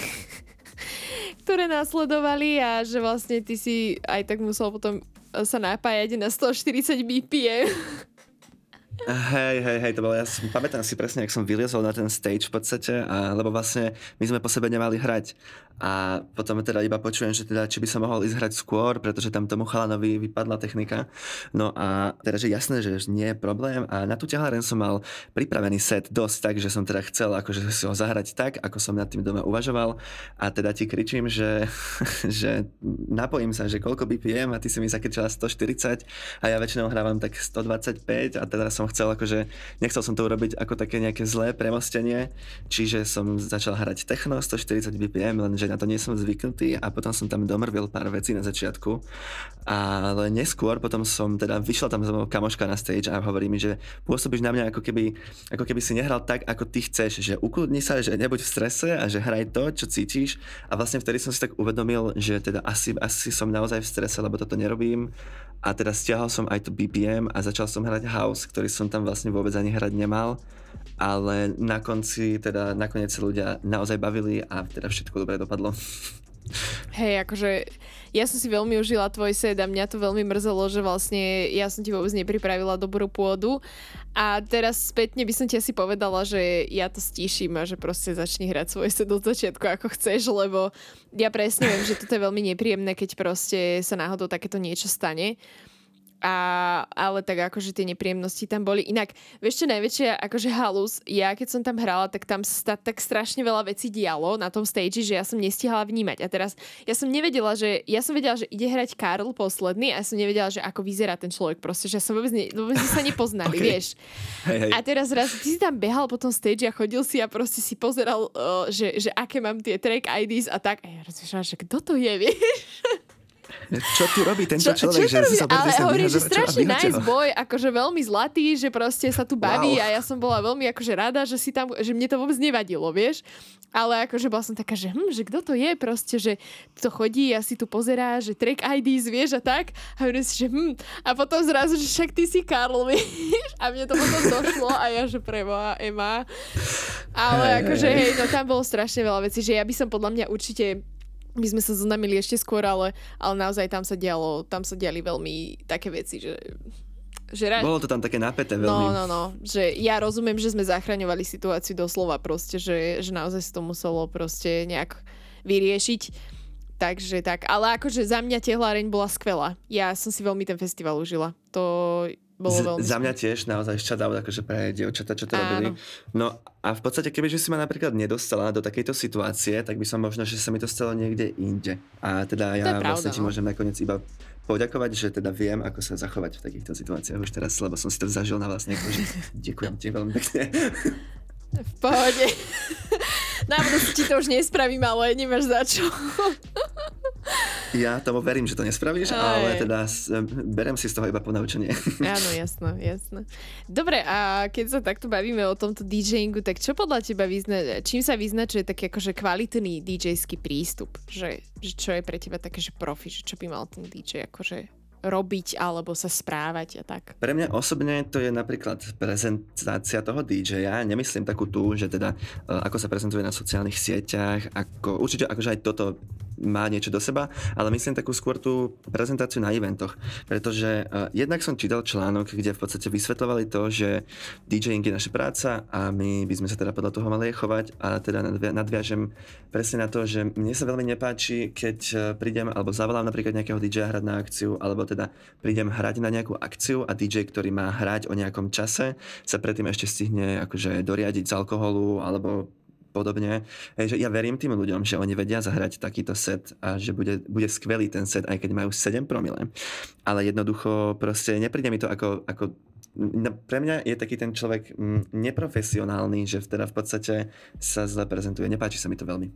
[laughs] ktoré následovali a že vlastne ty si aj tak musel potom sa napájať na 140 BPM. [laughs] Hej, hej, hej, to bolo, ja som, pamätám si presne, ak som vyliezol na ten stage v podstate, a, lebo vlastne my sme po sebe nemali hrať. A potom teda iba počujem, že teda, či by som mohol ísť hrať skôr, pretože tam tomu chalanovi vypadla technika. No a teda, že jasné, že nie je problém. A na tú ťaháren som mal pripravený set dosť tak, že som teda chcel akože si ho zahrať tak, ako som nad tým doma uvažoval. A teda ti kričím, že, [laughs] že napojím sa, že koľko BPM a ty si mi zakričala 140 a ja väčšinou hrávam tak 125 a teda som chcel akože, nechcel som to urobiť ako také nejaké zlé premostenie, čiže som začal hrať techno 140 BPM, lenže že na to nie som zvyknutý a potom som tam domrvil pár vecí na začiatku. Ale neskôr potom som teda vyšla tam za mnou kamoška na stage a hovorí mi, že pôsobíš na mňa ako keby, ako keby si nehral tak, ako ty chceš, že ukludni sa, že nebuď v strese a že hraj to, čo cítiš. A vlastne vtedy som si tak uvedomil, že teda asi, asi som naozaj v strese, lebo toto nerobím. A teda stiahol som aj to BPM a začal som hrať house, ktorý som tam vlastne vôbec ani hrať nemal ale na konci teda nakoniec sa ľudia naozaj bavili a teda všetko dobre dopadlo. Hej, akože ja som si veľmi užila tvoj set a mňa to veľmi mrzelo, že vlastne ja som ti vôbec nepripravila dobrú pôdu a teraz spätne by som ti asi povedala, že ja to stíšim a že proste začni hrať svoj set od začiatku ako chceš, lebo ja presne viem, že toto je veľmi nepríjemné, keď proste sa náhodou takéto niečo stane. A, ale tak akože tie nepríjemnosti tam boli. Inak, vieš čo najväčšia akože halus, ja keď som tam hrala, tak tam sa tak strašne veľa vecí dialo na tom stage, že ja som nestihala vnímať. A teraz ja som nevedela, že ja som vedela, že ide hrať Karl posledný a ja som nevedela, že ako vyzerá ten človek proste, že ja som vôbec, ne, vôbec sa nepoznali, [laughs] okay. vieš. Hej, hej. A teraz raz, ty si tam behal po tom stage a chodil si a proste si pozeral, uh, že, že aké mám tie track IDs a tak. A ja rozmýšľam, že kto to je, [laughs] vieš. Čo tu robí tento čo, človek? Čo že robí? Ale hovorí, že strašne nice boy, akože veľmi zlatý, že proste sa tu baví wow. a ja som bola veľmi akože rada, že si tam, že mne to vôbec nevadilo, vieš. Ale akože bola som taká, že hm, že kto to je proste, že to chodí a si tu pozerá, že track IDs, vieš a tak. A hovorím si, že hm. A potom zrazu, že však ty si Karl, [laughs] vieš. A mne to potom došlo a ja, že preboha, Ema. Ale akože hej, no tam bolo strašne veľa vecí, že ja by som podľa mňa určite my sme sa zoznamili ešte skôr, ale, ale naozaj tam sa dialo, tam sa diali veľmi také veci, že že ra... Bolo to tam také napäté veľmi. No, no, no. Že ja rozumiem, že sme zachraňovali situáciu doslova proste, že, že naozaj sa to muselo proste nejak vyriešiť. Takže tak. Ale akože za mňa tehláreň bola skvelá. Ja som si veľmi ten festival užila. To bolo veľmi... Z, za mňa tiež naozaj šťadal akože pre dievčata, čo to Áno. robili. No a v podstate, kebyže si ma napríklad nedostala do takejto situácie, tak by som možno, že sa mi to stalo niekde inde. A teda ja pravda, vlastne ti no. môžem nakoniec iba poďakovať, že teda viem, ako sa zachovať v takýchto situáciách už teraz, lebo som si to zažil na vlastne. [laughs] Ďakujem ti veľmi pekne. V pohode. [laughs] Na budúci ti to už nespravím, ale nemáš za čo. Ja tomu verím, že to nespravíš, Aj. ale teda berem si z toho iba ponaučenie. [laughs] Áno, jasno, jasno. Dobre, a keď sa takto bavíme o tomto DJingu, tak čo podľa teba vyzna, čím sa vyznačuje taký akože kvalitný DJský prístup? Že, že čo je pre teba také, že profi, že čo by mal ten DJ akože robiť alebo sa správať a tak. Pre mňa osobne to je napríklad prezentácia toho DJ-a. Nemyslím takú tú, že teda uh, ako sa prezentuje na sociálnych sieťach, ako určite akože aj toto má niečo do seba, ale myslím takú skôr tú prezentáciu na eventoch, pretože uh, jednak som čítal článok, kde v podstate vysvetľovali to, že DJing je naša práca a my by sme sa teda podľa toho mali chovať a teda nadviažem presne na to, že mne sa veľmi nepáči, keď e, prídem alebo zavolám napríklad nejakého DJ hrať na akciu, alebo teda prídem hrať na nejakú akciu a DJ, ktorý má hrať o nejakom čase, sa predtým ešte stihne akože doriadiť z alkoholu alebo podobne. Hej, že ja verím tým ľuďom, že oni vedia zahrať takýto set a že bude, bude skvelý ten set, aj keď majú 7 promile. Ale jednoducho proste nepríde mi to ako, ako no, pre mňa je taký ten človek mm, neprofesionálny, že teda v podstate sa zle prezentuje. Nepáči sa mi to veľmi.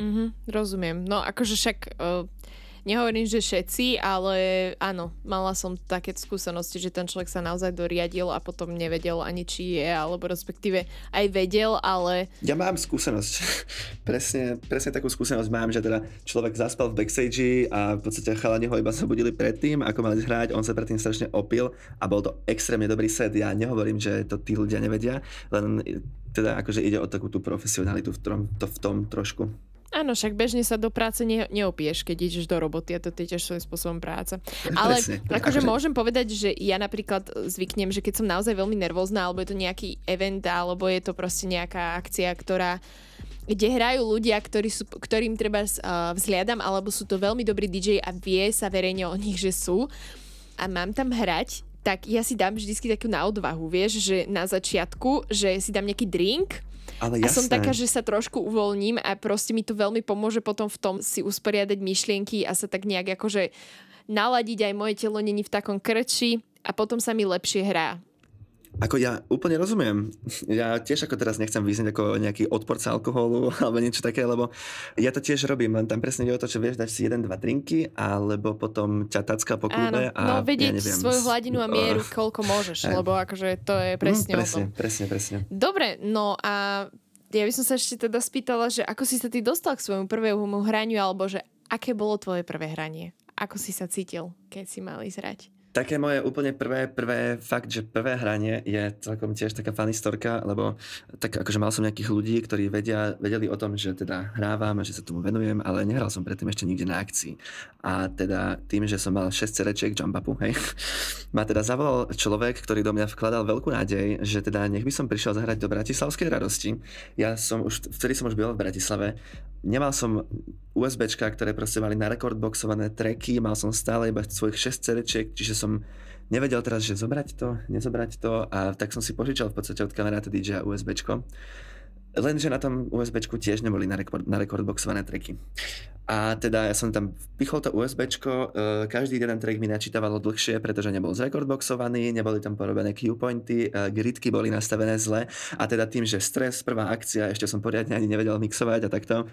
Mm-hmm, rozumiem. No akože však uh, Nehovorím, že všetci, ale áno, mala som také skúsenosti, že ten človek sa naozaj doriadil a potom nevedel ani či je, alebo respektíve aj vedel, ale... Ja mám skúsenosť. [laughs] presne, presne takú skúsenosť mám, že teda človek zaspal v backstage a v podstate chalani ho iba sa budili predtým, ako mali hrať, on sa predtým strašne opil a bol to extrémne dobrý set. Ja nehovorím, že to tí ľudia nevedia, len teda akože ide o takú tú profesionalitu v tom, to v tom trošku. Áno, však bežne sa do práce ne, neopieš, keď ideš do roboty a to je tiež svojím spôsobom práca. Ale presne, akože môžem povedať, že ja napríklad zvyknem, že keď som naozaj veľmi nervózna, alebo je to nejaký event, alebo je to proste nejaká akcia, ktorá kde hrajú ľudia, ktorí sú, ktorým treba uh, vzhliadam, alebo sú to veľmi dobrí DJ a vie sa verejne o nich, že sú a mám tam hrať, tak ja si dám vždycky takú na odvahu, vieš, že na začiatku, že si dám nejaký drink, ale jasné. A som taká, že sa trošku uvoľním a proste mi to veľmi pomôže potom v tom si usporiadať myšlienky a sa tak nejak akože naladiť aj moje telo není v takom krči a potom sa mi lepšie hrá. Ako ja úplne rozumiem. Ja tiež ako teraz nechcem vyznieť ako nejaký odporca alkoholu [laughs] alebo niečo také, lebo ja to tiež robím. Len tam presne ide o to, že vieš dať si jeden, dva drinky, alebo potom ťa tacka po kľude. A, no vedieť ja neviem, svoju hladinu a mieru, uh, [laughs] koľko môžeš, uh, lebo akože to je presne, mm, presne o tom. Presne, presne. Dobre, no a ja by som sa ešte teda spýtala, že ako si sa ty dostal k svojmu prvému hraniu, alebo že aké bolo tvoje prvé hranie? Ako si sa cítil, keď si mal ísť hrať? Také moje úplne prvé, prvé fakt, že prvé hranie je celkom tiež taká funny storka, lebo tak akože mal som nejakých ľudí, ktorí vedia, vedeli o tom, že teda hrávam že sa tomu venujem, ale nehral som predtým ešte nikde na akcii. A teda tým, že som mal 6 cerečiek jump hej, [laughs] ma teda zavolal človek, ktorý do mňa vkladal veľkú nádej, že teda nech by som prišiel zahrať do Bratislavskej radosti. Ja som už, vtedy som už byl v Bratislave nemal som USBčka, ktoré proste mali na rekordboxované tracky, mal som stále iba svojich 6 cerečiek, čiže som nevedel teraz, že zobrať to, nezobrať to a tak som si požičal v podstate od kamaráta DJ USBčko. Lenže na tom USBčku tiež neboli na, rekord, na rekordboxované tracky. A teda ja som tam pichol to USBčko, e, každý jeden track mi načítavalo dlhšie, pretože nebol zrekordboxovaný, neboli tam porobené cue pointy, e, gridky boli nastavené zle a teda tým, že stres, prvá akcia, ešte som poriadne ani nevedel mixovať a takto,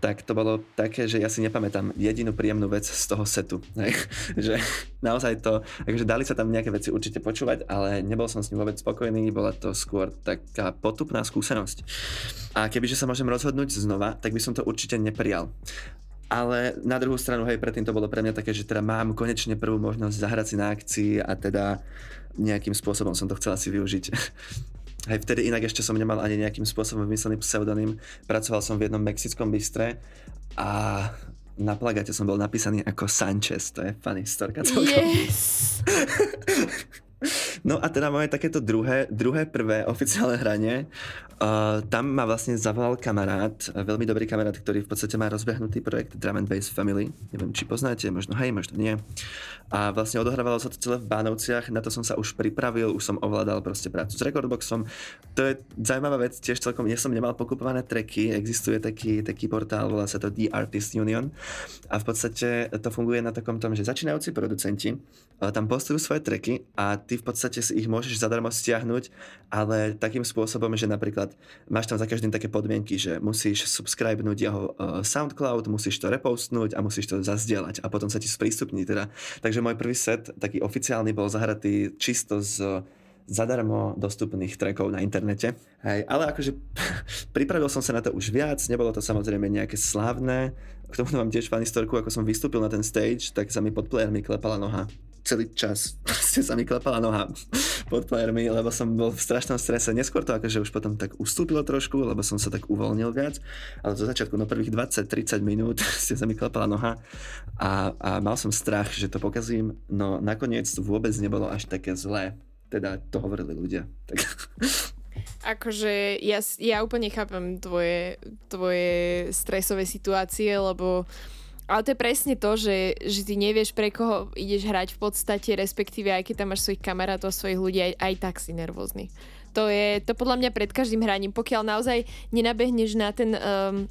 tak to bolo také, že ja si nepamätám jedinú príjemnú vec z toho setu. [laughs] Že naozaj to, akože dali sa tam nejaké veci určite počúvať, ale nebol som s ním vôbec spokojný, bola to skôr taká potupná skúsenosť. A kebyže sa môžem rozhodnúť znova, tak by som to určite neprijal. Ale na druhú stranu, hej, predtým to bolo pre mňa také, že teda mám konečne prvú možnosť zahrať si na akcii a teda nejakým spôsobom som to chcela si využiť. [laughs] Hej, vtedy inak ešte som nemal ani nejakým spôsobom vymyslený pseudonym. Pracoval som v jednom mexickom bystre a na plagáte som bol napísaný ako Sanchez, to je funny storka celkom. Yes! [laughs] No a teda moje takéto druhé, druhé prvé oficiálne hranie, tam ma vlastne zavolal kamarát, veľmi dobrý kamarát, ktorý v podstate má rozbehnutý projekt Drum and Bass Family. Neviem, či poznáte, možno hej, možno nie. A vlastne odohrávalo sa to celé v Bánovciach, na to som sa už pripravil, už som ovládal proste prácu s Recordboxom. To je zaujímavá vec, tiež celkom, ja som nemal pokupované treky, existuje taký, taký portál, volá sa to The Artist Union a v podstate to funguje na takom tom, že začínajúci producenti uh, tam postujú svoje treky a ty v podstate si ich môžeš zadarmo stiahnuť, ale takým spôsobom, že napríklad máš tam za každým také podmienky, že musíš subscribenúť jeho uh, SoundCloud, musíš to repostnúť a musíš to zazdieľať a potom sa ti sprístupní teda. Takže môj prvý set, taký oficiálny, bol zahratý čisto z zadarmo dostupných trackov na internete. Hej, ale akože [laughs] pripravil som sa na to už viac, nebolo to samozrejme nejaké slávne. K tomu mám tiež fan storku, ako som vystúpil na ten stage, tak sa mi pod playermi klepala noha celý čas [laughs] sa mi klepala noha. Pod playermi, lebo som bol v strašnom strese. Neskôr to akože už potom tak ustúpilo trošku, lebo som sa tak uvoľnil viac, ale zo začiatku no prvých 20-30 minút [laughs] ste sa mi klepala noha a, a mal som strach, že to pokazím, no nakoniec to vôbec nebolo až také zlé. Teda to hovorili ľudia. [laughs] Tak... Akože ja, ja úplne chápem tvoje, tvoje stresové situácie, lebo ale to je presne to, že, že ty nevieš, pre koho ideš hrať v podstate, respektíve aj keď tam máš svojich kamarátov, svojich ľudí, aj, aj tak si nervózny. To je to podľa mňa pred každým hraním. Pokiaľ naozaj nenabehneš na ten, um,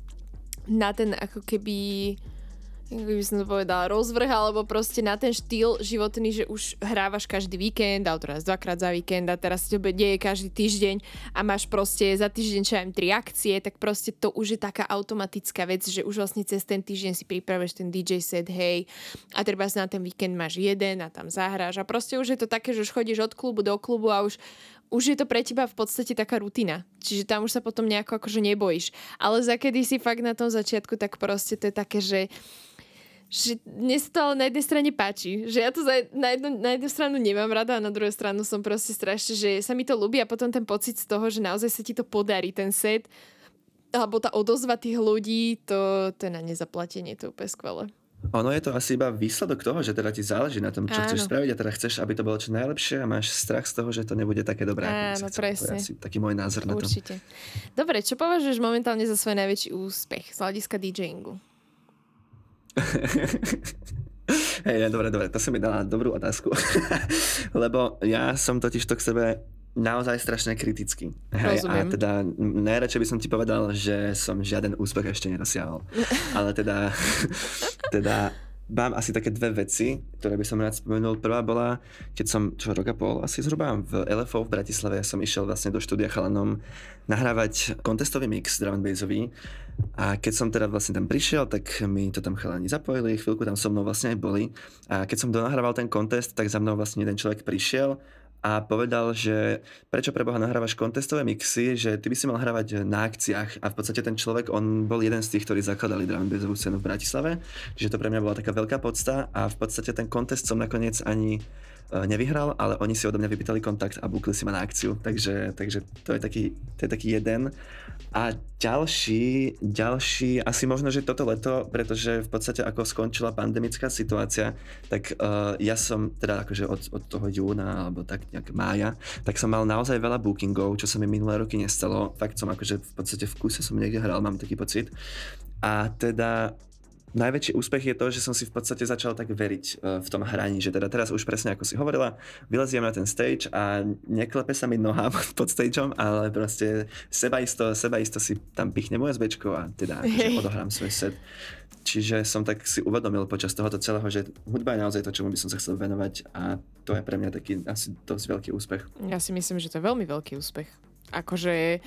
na ten ako keby ako by som to povedala, rozvrh, alebo proste na ten štýl životný, že už hrávaš každý víkend, alebo teraz dvakrát za víkend a teraz sa to deje každý týždeň a máš proste za týždeň čo tri akcie, tak proste to už je taká automatická vec, že už vlastne cez ten týždeň si pripravuješ ten DJ set, hej, a treba na ten víkend máš jeden a tam zahráš a proste už je to také, že už chodíš od klubu do klubu a už už je to pre teba v podstate taká rutina. Čiže tam už sa potom nejako akože nebojíš. Ale za kedy si fakt na tom začiatku, tak proste to je také, že že mne sa to ale na jednej strane páči. Že ja to za, na, jednu, na jednu stranu nemám rada a na druhú stranu som proste strašne, že sa mi to ľúbi a potom ten pocit z toho, že naozaj sa ti to podarí, ten set, alebo tá odozva tých ľudí, to, to je na nezaplatenie, to je úplne skvelé. Ono je to asi iba výsledok toho, že teda ti záleží na tom, čo Áno. chceš spraviť a teda chceš, aby to bolo čo najlepšie a máš strach z toho, že to nebude také dobré. Áno, presne. To je asi taký môj názor Určite. na to. Určite. Dobre, čo považuješ momentálne za svoj najväčší úspech z hľadiska DJingu? [laughs] Hej, dobre, dobre, to si mi dala dobrú otázku. [laughs] Lebo ja som totiž to k sebe naozaj strašne kritický. Hej, a teda najradšej by som ti povedal, že som žiaden úspech ešte nedosiahol. [laughs] Ale teda, teda mám asi také dve veci, ktoré by som rád spomenul. Prvá bola, keď som čo roka pol asi zhruba v LFO v Bratislave som išiel vlastne do štúdia chalanom nahrávať kontestový mix drum bassový a keď som teda vlastne tam prišiel, tak mi to tam chalani zapojili, chvíľku tam so mnou vlastne aj boli a keď som donahrával ten kontest, tak za mnou vlastne jeden človek prišiel a povedal, že prečo pre Boha nahrávaš kontestové mixy, že ty by si mal hrávať na akciách a v podstate ten človek, on bol jeden z tých, ktorí zakladali drum bassovú scénu v Bratislave, čiže to pre mňa bola taká veľká podsta a v podstate ten kontest som nakoniec ani nevyhral, ale oni si odo mňa vypýtali kontakt a bukli si ma na akciu, takže, takže to, je taký, to je taký jeden. A ďalší, ďalší, asi možno, že toto leto, pretože v podstate ako skončila pandemická situácia, tak uh, ja som teda akože od, od toho júna alebo tak nejak mája, tak som mal naozaj veľa bookingov, čo sa mi minulé roky nestalo. Fakt som akože v podstate v kuse som niekde hral, mám taký pocit. A teda najväčší úspech je to, že som si v podstate začal tak veriť uh, v tom hraní, že teda teraz už presne ako si hovorila, vyleziem na ten stage a neklepe sa mi noha [laughs] pod stageom, ale proste sebaisto, sebaisto si tam pichnem USBčko a teda akože odohrám svoj set. Čiže som tak si uvedomil počas tohoto celého, že hudba je naozaj to, čomu by som sa chcel venovať a to je pre mňa taký asi dosť veľký úspech. Ja si myslím, že to je veľmi veľký úspech. Akože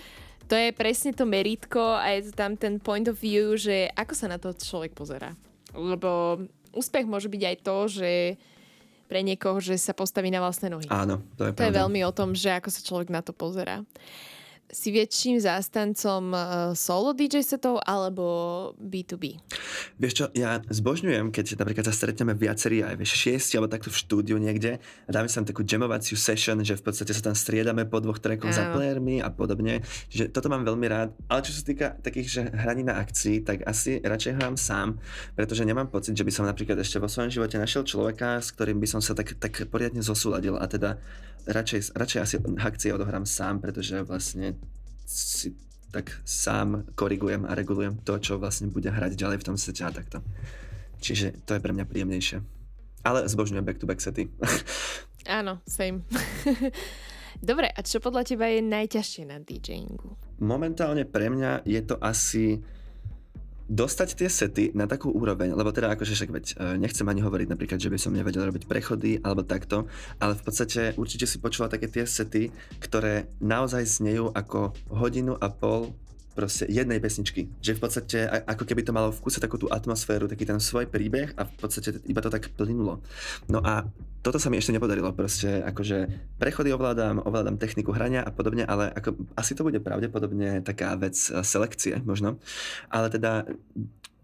to je presne to meritko a je to tam ten point of view, že ako sa na to človek pozera. Lebo úspech môže byť aj to, že pre niekoho, že sa postaví na vlastné nohy. Áno, to je To je veľmi o tom, že ako sa človek na to pozera si väčším zástancom uh, solo DJ setov alebo B2B? Vieš čo, ja zbožňujem, keď napríklad sa stretneme viacerí aj vieš, šiesti alebo takto v štúdiu niekde a dáme sa tam takú jamovaciu session, že v podstate sa tam striedame po dvoch trackoch za playermi a podobne. Že toto mám veľmi rád. Ale čo sa týka takých, že hraní na akcii, tak asi radšej hrám sám, pretože nemám pocit, že by som napríklad ešte vo svojom živote našiel človeka, s ktorým by som sa tak, tak poriadne zosúladil a teda radšej, radšej asi akcie odohrám sám, pretože vlastne si tak sám korigujem a regulujem to, čo vlastne bude hrať ďalej v tom sete a takto. Čiže to je pre mňa príjemnejšie. Ale zbožňujem back-to-back sety. [laughs] Áno, same. [laughs] Dobre, a čo podľa teba je najťažšie na DJingu? Momentálne pre mňa je to asi dostať tie sety na takú úroveň, lebo teda akože však veď, e, nechcem ani hovoriť napríklad, že by som nevedel robiť prechody alebo takto, ale v podstate určite si počula také tie sety, ktoré naozaj znejú ako hodinu a pol proste jednej pesničky. Že v podstate ako keby to malo v kuse takú tú atmosféru, taký ten svoj príbeh a v podstate iba to tak plynulo. No a toto sa mi ešte nepodarilo. Proste akože prechody ovládam, ovládam techniku hrania a podobne, ale ako, asi to bude pravdepodobne taká vec e, selekcie možno. Ale teda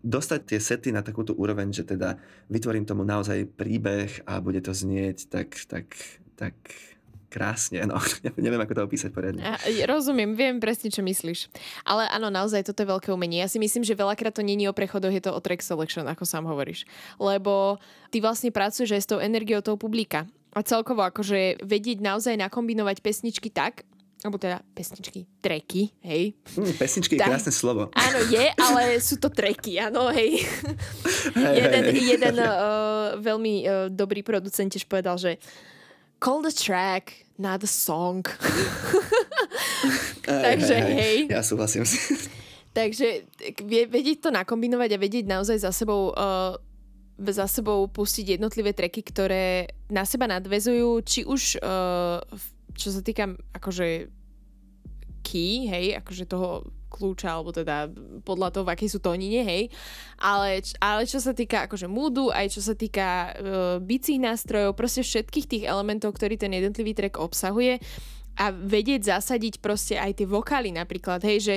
dostať tie sety na takúto úroveň, že teda vytvorím tomu naozaj príbeh a bude to znieť tak, tak, tak krásne, no. [laughs] Neviem, ako to opísať poriadne. A, rozumiem, viem presne, čo myslíš. Ale áno, naozaj, toto je veľké umenie. Ja si myslím, že veľakrát to není o prechodoch, je to o track selection, ako sám hovoríš. Lebo ty vlastne pracuješ aj s tou energiou toho publika. A celkovo akože vedieť naozaj nakombinovať pesničky tak, alebo teda pesničky, treky, hej. Mm, pesničky je krásne slovo. Áno, je, ale sú to treky, áno, hej. Hey, jeden hey, jeden uh, veľmi uh, dobrý producent tiež povedal, že call the track, not the song. [laughs] Takže hej. Ja súhlasím. [laughs] Takže vedieť to nakombinovať a vedieť naozaj za sebou uh, za sebou pustiť jednotlivé treky, ktoré na seba nadvezujú, či už uh, čo sa týka akože key, hej, akože toho kľúča, alebo teda podľa toho, v akej sú tónine, hej. Ale, ale čo sa týka akože moodu, aj čo sa týka uh, bicích nástrojov, proste všetkých tých elementov, ktorý ten jednotlivý track obsahuje, a vedieť zasadiť proste aj tie vokály napríklad, hej, že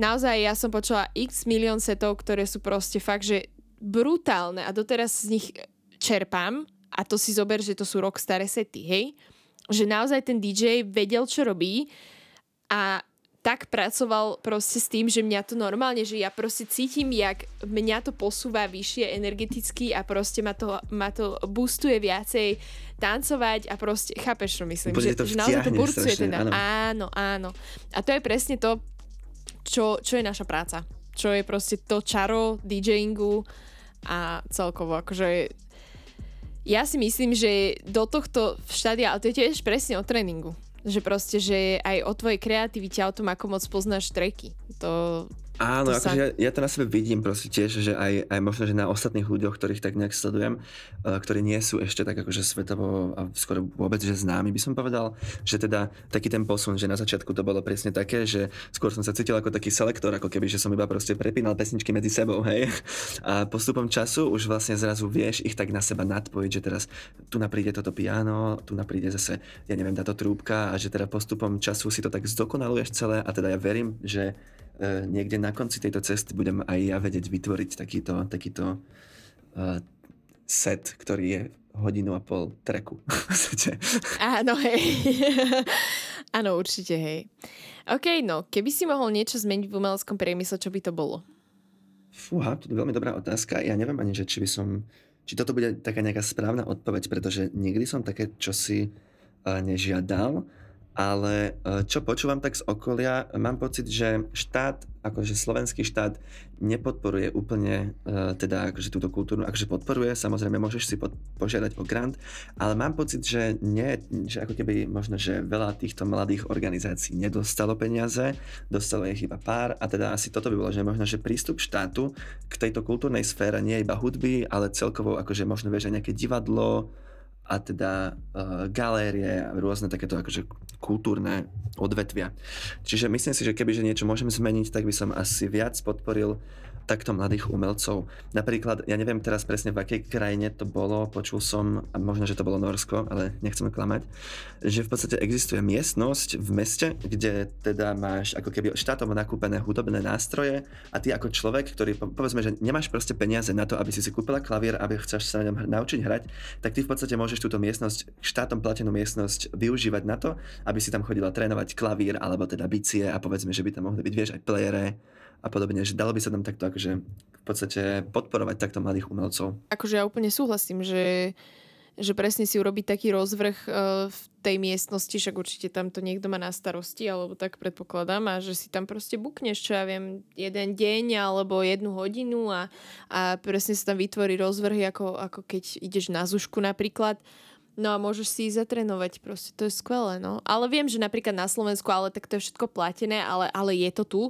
naozaj ja som počula x milión setov, ktoré sú proste fakt, že brutálne a doteraz z nich čerpám a to si zober, že to sú rok staré sety, hej že naozaj ten DJ vedel, čo robí a tak pracoval proste s tým, že mňa to normálne, že ja proste cítim, jak mňa to posúva vyššie energeticky a proste ma to, ma to boostuje viacej tancovať a proste, chápeš, čo myslím? že, to že naozaj to burcuje teda. Áno. áno, áno. A to je presne to, čo, čo je naša práca. Čo je proste to čaro DJingu a celkovo, akože ja si myslím, že do tohto štádia, ale to je tiež presne o tréningu. Že proste, že aj o tvojej kreativite, o tom, ako moc poznáš treky. To, Áno, akože sa... ja, ja to na sebe vidím proste tiež, že aj, aj možno, že na ostatných ľuďoch, ktorých tak nejak sledujem, uh, ktorí nie sú ešte tak akože svetovo a skoro vôbec, že známi by som povedal, že teda taký ten posun, že na začiatku to bolo presne také, že skôr som sa cítil ako taký selektor, ako keby, že som iba proste prepínal pesničky medzi sebou, [laughs] hej. A postupom času už vlastne zrazu vieš ich tak na seba nadpojiť, že teraz tu napríde toto piano, tu napríde zase, ja neviem, táto trúbka a že teda postupom času si to tak zdokonaluješ celé a teda ja verím, že niekde na konci tejto cesty budem aj ja vedieť vytvoriť takýto, takýto uh, set, ktorý je hodinu a pol treku. [laughs] Áno, hej. [laughs] Áno, určite, hej. OK, no, keby si mohol niečo zmeniť v umeleckom priemysle, čo by to bolo? Fúha, to je veľmi dobrá otázka. Ja neviem ani, že či by som... Či toto bude taká nejaká správna odpoveď, pretože nikdy som také čosi uh, nežiadal ale e, čo počúvam tak z okolia, mám pocit, že štát, akože slovenský štát nepodporuje úplne uh, teda akože túto kultúru, akože podporuje, samozrejme môžeš si pod, požiadať o grant, ale mám pocit, že nie, že ako keby možno, že veľa týchto mladých organizácií nedostalo peniaze, dostalo ich iba pár a teda asi toto by bolo, že možno, že prístup štátu k tejto kultúrnej sfére nie je iba hudby, ale celkovo akože možno vieš nejaké divadlo, a teda uh, galérie a rôzne takéto akože kultúrne odvetvia. Čiže myslím si, že keby že niečo môžem zmeniť, tak by som asi viac podporil takto mladých umelcov. Napríklad, ja neviem teraz presne v akej krajine to bolo, počul som, a možno, že to bolo Norsko, ale nechcem klamať, že v podstate existuje miestnosť v meste, kde teda máš ako keby štátom nakúpené hudobné nástroje a ty ako človek, ktorý povedzme, že nemáš proste peniaze na to, aby si si kúpila klavír, aby chceš sa na ňom naučiť hrať, tak ty v podstate môžeš túto miestnosť, štátom platenú miestnosť využívať na to, aby si tam chodila trénovať klavír alebo teda bicie a povedzme, že by tam mohli byť, vieš, aj playere a podobne, že dalo by sa tam takto akože v podstate podporovať takto mladých umelcov. Akože ja úplne súhlasím, že že presne si urobiť taký rozvrh uh, v tej miestnosti, však určite tam to niekto má na starosti, alebo tak predpokladám, a že si tam proste bukneš, čo ja viem, jeden deň alebo jednu hodinu a, a presne sa tam vytvorí rozvrhy, ako, ako keď ideš na zušku napríklad No a môžeš si ich zatrénovať, proste to je skvelé, no. Ale viem, že napríklad na Slovensku, ale tak to je všetko platené, ale, ale je to tu.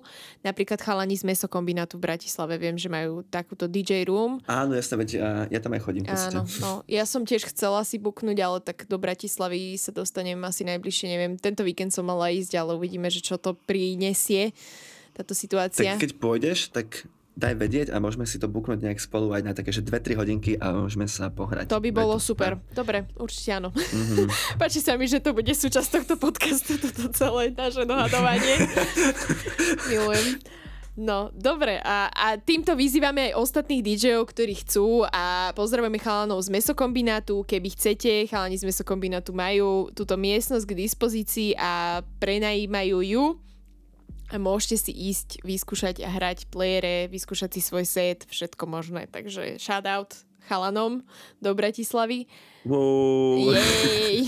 Napríklad chalani z mesokombinátu v Bratislave, viem, že majú takúto DJ room. Áno, jasne, veď ja, ja tam aj chodím. Áno, no. Ja som tiež chcela si buknúť, ale tak do Bratislavy sa dostanem asi najbližšie, neviem. Tento víkend som mala ísť, ale uvidíme, že čo to prinesie táto situácia. Tak keď pôjdeš, tak daj vedieť a môžeme si to buknúť nejak spolu aj na také, že 2-3 hodinky a môžeme sa pohrať. To by bolo to super. super. Dobre, určite áno. Mm-hmm. [laughs] Páči sa mi, že to bude súčasť tohto podcastu, toto celé naše dohadovanie. [laughs] Milujem. No, dobre. A, a týmto vyzývame aj ostatných DJov, ktorí chcú a pozdravujeme chalanov z mesokombinátu. Keby chcete, chalani z mesokombinátu majú túto miestnosť k dispozícii a prenajímajú ju. A môžete si ísť, vyskúšať a hrať playere, vyskúšať si svoj set, všetko možné. Takže shoutout chalanom do Bratislavy. Wow.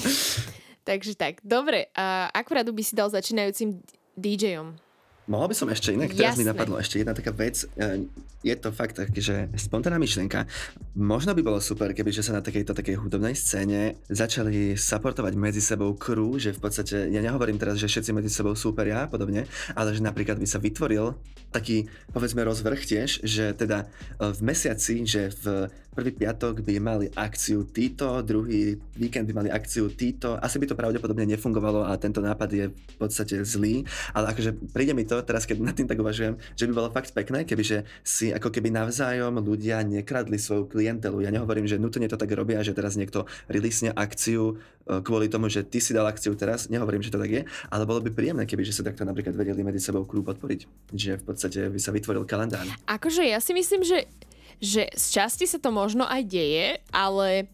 [laughs] Takže tak, dobre. A radu by si dal začínajúcim DJom? Mohol by som ešte inak, teraz mi Jasné. napadlo ešte jedna taká vec. E, Je to fakt tak, že spontánna myšlienka. Možno by bolo super, keby že sa na takejto takej hudobnej scéne začali supportovať medzi sebou crew, že v podstate, ja nehovorím teraz, že všetci medzi sebou súperia a podobne, ale že napríklad by sa vytvoril taký, povedzme, rozvrh tiež, že teda e, v mesiaci, že v prvý piatok by mali akciu títo, druhý víkend by mali akciu títo. Asi by to pravdepodobne nefungovalo a tento nápad je v podstate zlý, ale akože príde mi to, teraz keď nad tým tak uvažujem, že by bolo fakt pekné, kebyže si ako keby navzájom ľudia nekradli svoju klientelu. Ja nehovorím, že nutne to tak robia, že teraz niekto releasne akciu e, kvôli tomu, že ty si dal akciu teraz, nehovorím, že to tak je, ale bolo by príjemné, keby že sa takto napríklad vedeli medzi sebou klub podporiť. Že v podstate by sa vytvoril kalendár. Akože ja si myslím, že, že z časti sa to možno aj deje, ale,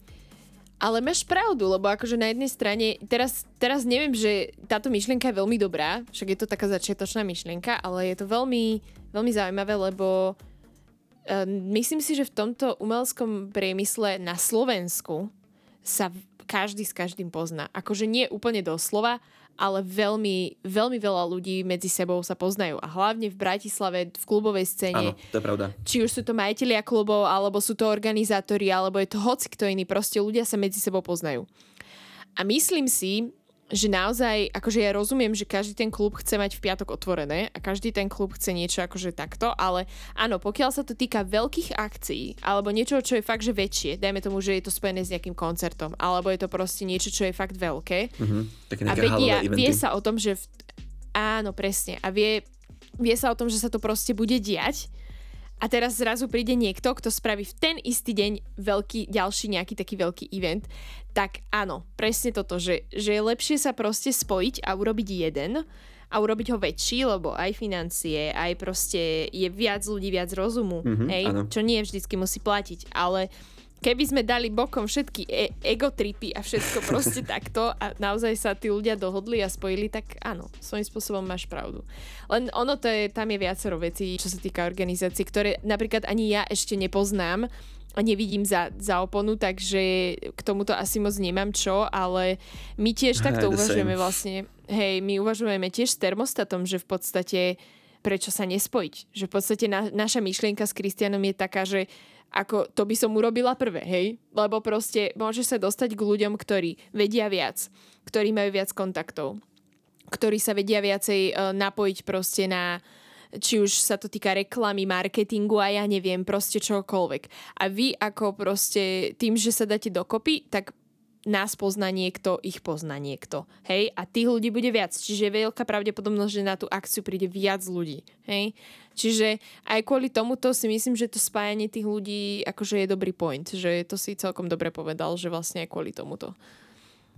ale máš pravdu, lebo akože na jednej strane, teraz, teraz neviem, že táto myšlienka je veľmi dobrá, však je to taká začiatočná myšlienka, ale je to veľmi, veľmi zaujímavé, lebo uh, myslím si, že v tomto umelskom priemysle na Slovensku sa každý s každým pozná. Akože nie úplne doslova, ale veľmi, veľmi veľa ľudí medzi sebou sa poznajú. A hlavne v Bratislave, v klubovej scéne, Áno, to je pravda. či už sú to majiteľia klubov, alebo sú to organizátori, alebo je to hoci kto iný, proste ľudia sa medzi sebou poznajú. A myslím si, že naozaj, akože ja rozumiem, že každý ten klub chce mať v piatok otvorené a každý ten klub chce niečo akože takto, ale áno, pokiaľ sa to týka veľkých akcií, alebo niečo, čo je fakt, že väčšie, dajme tomu, že je to spojené s nejakým koncertom, alebo je to proste niečo, čo je fakt veľké, Mhm. Také a vedia, vie sa o tom, že... V... Áno, presne. A vie, vie sa o tom, že sa to proste bude diať. A teraz zrazu príde niekto, kto spraví v ten istý deň veľký, ďalší nejaký taký veľký event. Tak áno, presne toto, že, že je lepšie sa proste spojiť a urobiť jeden a urobiť ho väčší, lebo aj financie, aj proste je viac ľudí, viac rozumu, Mhm, hej, áno. čo nie vždycky musí platiť, ale keby sme dali bokom všetky e- egotripy a všetko [laughs] proste takto a naozaj sa tí ľudia dohodli a spojili, tak áno, svojím spôsobom máš pravdu. Len ono to je, tam je viacero vecí, čo sa týka organizácií, ktoré napríklad ani ja ešte nepoznám a nevidím za, za oponu, takže k tomuto asi moc nemám čo, ale my tiež [laughs] takto the same. uvažujeme vlastne, hej, my uvažujeme tiež s termostatom, že v podstate prečo sa nespojiť. Že v podstate na, naša myšlienka s Kristianom je taká, že ako to by som urobila prvé, hej? Lebo proste môžeš sa dostať k ľuďom, ktorí vedia viac, ktorí majú viac kontaktov, ktorí sa vedia viacej uh, napojiť proste na či už sa to týka reklamy, marketingu a ja neviem, proste čokoľvek. A vy ako proste tým, že sa dáte dokopy, tak nás pozná niekto, ich pozná niekto. Hej? A tých ľudí bude viac. Čiže je veľká pravdepodobnosť, že na tú akciu príde viac ľudí. Hej? Čiže aj kvôli tomuto si myslím, že to spájanie tých ľudí akože je dobrý point. Že to si celkom dobre povedal, že vlastne aj kvôli tomuto.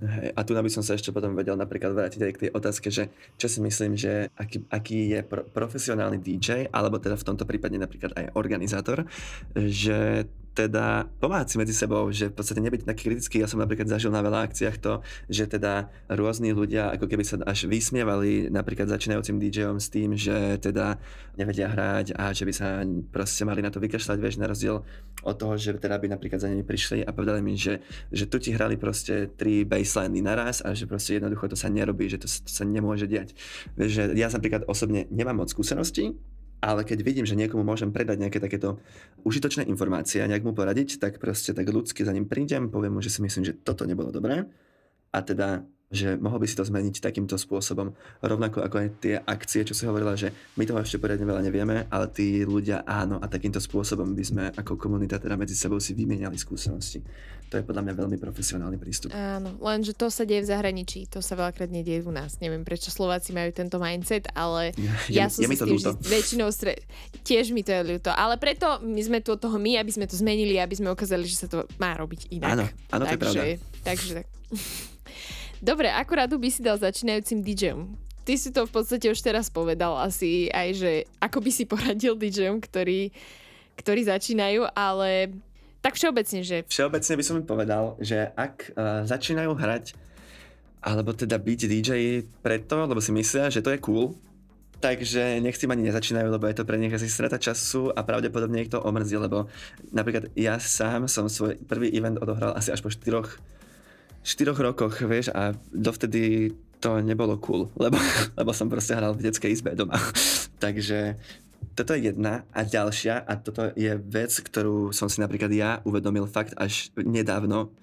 Hej, a tu by som sa ešte potom vedel napríklad vrátiť aj k tej otázke, že čo si myslím, že aký, aký je pro, profesionálny DJ, alebo teda v tomto prípade napríklad aj organizátor, že teda pomáhať si medzi sebou, že v podstate nebyť taký kritický. Ja som napríklad zažil na veľa akciách to, že teda rôzni ľudia ako keby sa až vysmievali napríklad začínajúcim DJom s tým, že teda nevedia hrať a že by sa proste mali na to vykašľať, vieš, na rozdiel od toho, že teda by napríklad za nimi prišli a povedali mi, že, že tu ti hrali proste tri baseliny naraz a že proste jednoducho to sa nerobí, že to, to sa nemôže diať. Vieš, že ja napríklad osobne nemám moc skúseností, ale keď vidím, že niekomu môžem predať nejaké takéto užitočné informácie a nejak mu poradiť, tak proste tak ľudsky za ním prídem, poviem mu, že si myslím, že toto nebolo dobré. A teda že mohol by si to zmeniť takýmto spôsobom. Rovnako ako aj tie akcie, čo si hovorila, že my toho ešte poriadne veľa nevieme, ale tí ľudia áno a takýmto spôsobom by sme ako komunita teda medzi sebou si vymieniali skúsenosti. To je podľa mňa veľmi profesionálny prístup. Áno, lenže to sa deje v zahraničí, to sa veľakrát nedieje u nás. Neviem, prečo Slováci majú tento mindset, ale [laughs] Je, ja som je mi sa s to tým väčšinou stre... tiež mi to je ľúto. Ale preto my sme tu toho my, aby sme to zmenili, aby sme ukázali, že sa to má robiť inak. Áno, áno, to je takže, pravda. Takže tak. [laughs] Dobre, akú radu by si dal začínajúcim DJom? ty si to v podstate už teraz povedal asi aj, že ako by si poradil DJom, ktorí, ktorí začínajú, ale tak všeobecne, že... Všeobecne by som mi povedal, že ak uh, začínajú hrať, alebo teda byť DJ preto, lebo si myslia, že to je cool, takže nech si ani nezačínajú, lebo je to pre nich asi strata času a pravdepodobne ich to omrzí, lebo napríklad ja sám som svoj prvý event odohral asi až po 4 4 rokoch, vieš, a dovtedy to nebolo cool, [laughs] lebo, lebo som proste hral v detskej izbe doma. [laughs] Takže toto je jedna a ďalšia a toto je vec, ktorú som si napríklad ja uvedomil fakt až nedávno,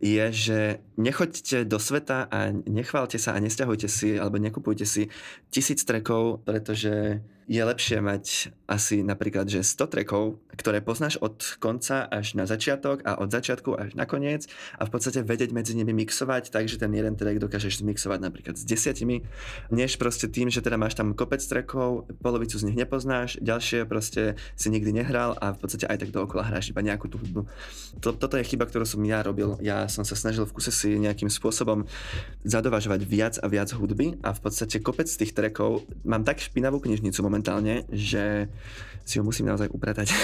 je, že nechoďte do sveta a nechválte sa a nesťahujte si alebo nekupujte si tisíc trekov, pretože je lepšie mať asi napríklad, že 100 trackov, ktoré poznáš od konca až na začiatok a od začiatku až na koniec a v podstate vedieť medzi nimi mixovať, takže ten jeden track dokážeš zmixovať napríklad s desiatimi, než proste tým, že teda máš tam kopec trackov, polovicu z nich nepoznáš, ďalšie proste si nikdy nehral a v podstate aj tak dookola hráš iba nejakú tú hudbu. Toto je chyba, ktorú som ja robil. Ja som sa snažil v kuse si nejakým spôsobom zadovažovať viac a viac hudby a v podstate kopec z tých trackov mám tak špinavú knižnicu moment momentálne, že si ho musím naozaj upratať. [laughs]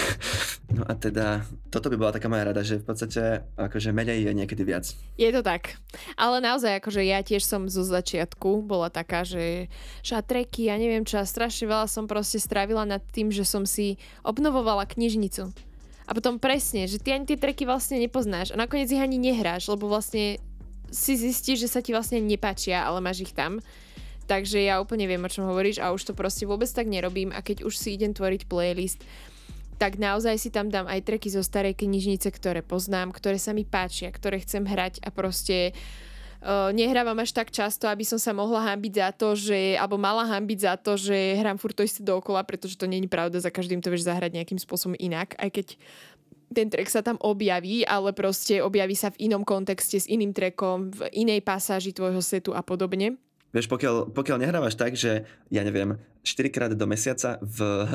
No a teda, toto by bola taká moja rada, že v podstate akože menej je niekedy viac. Je to tak. Ale naozaj, akože ja tiež som zo začiatku bola taká, že šatreky, ja neviem čo, strašne veľa som proste strávila nad tým, že som si obnovovala knižnicu. A potom presne, že ty ani tie treky vlastne nepoznáš a nakoniec ich ani nehráš, lebo vlastne si zistíš, že sa ti vlastne nepáčia, ale máš ich tam. Takže ja úplne viem, o čom hovoríš a už to proste vôbec tak nerobím a keď už si idem tvoriť playlist, tak naozaj si tam dám aj treky zo starej knižnice, ktoré poznám, ktoré sa mi páčia, ktoré chcem hrať a proste uh, nehrávam až tak často, aby som sa mohla hambiť za to, že, alebo mala hambiť za to, že hrám furt to isté dookola, pretože to není pravda, za každým to vieš zahrať nejakým spôsobom inak, aj keď ten track sa tam objaví, ale proste objaví sa v inom kontexte s iným trackom, v inej pasáži tvojho setu a podobne. Vieš, pokiaľ, pokiaľ nehrávaš tak, že ja neviem, 4 krát do mesiaca v,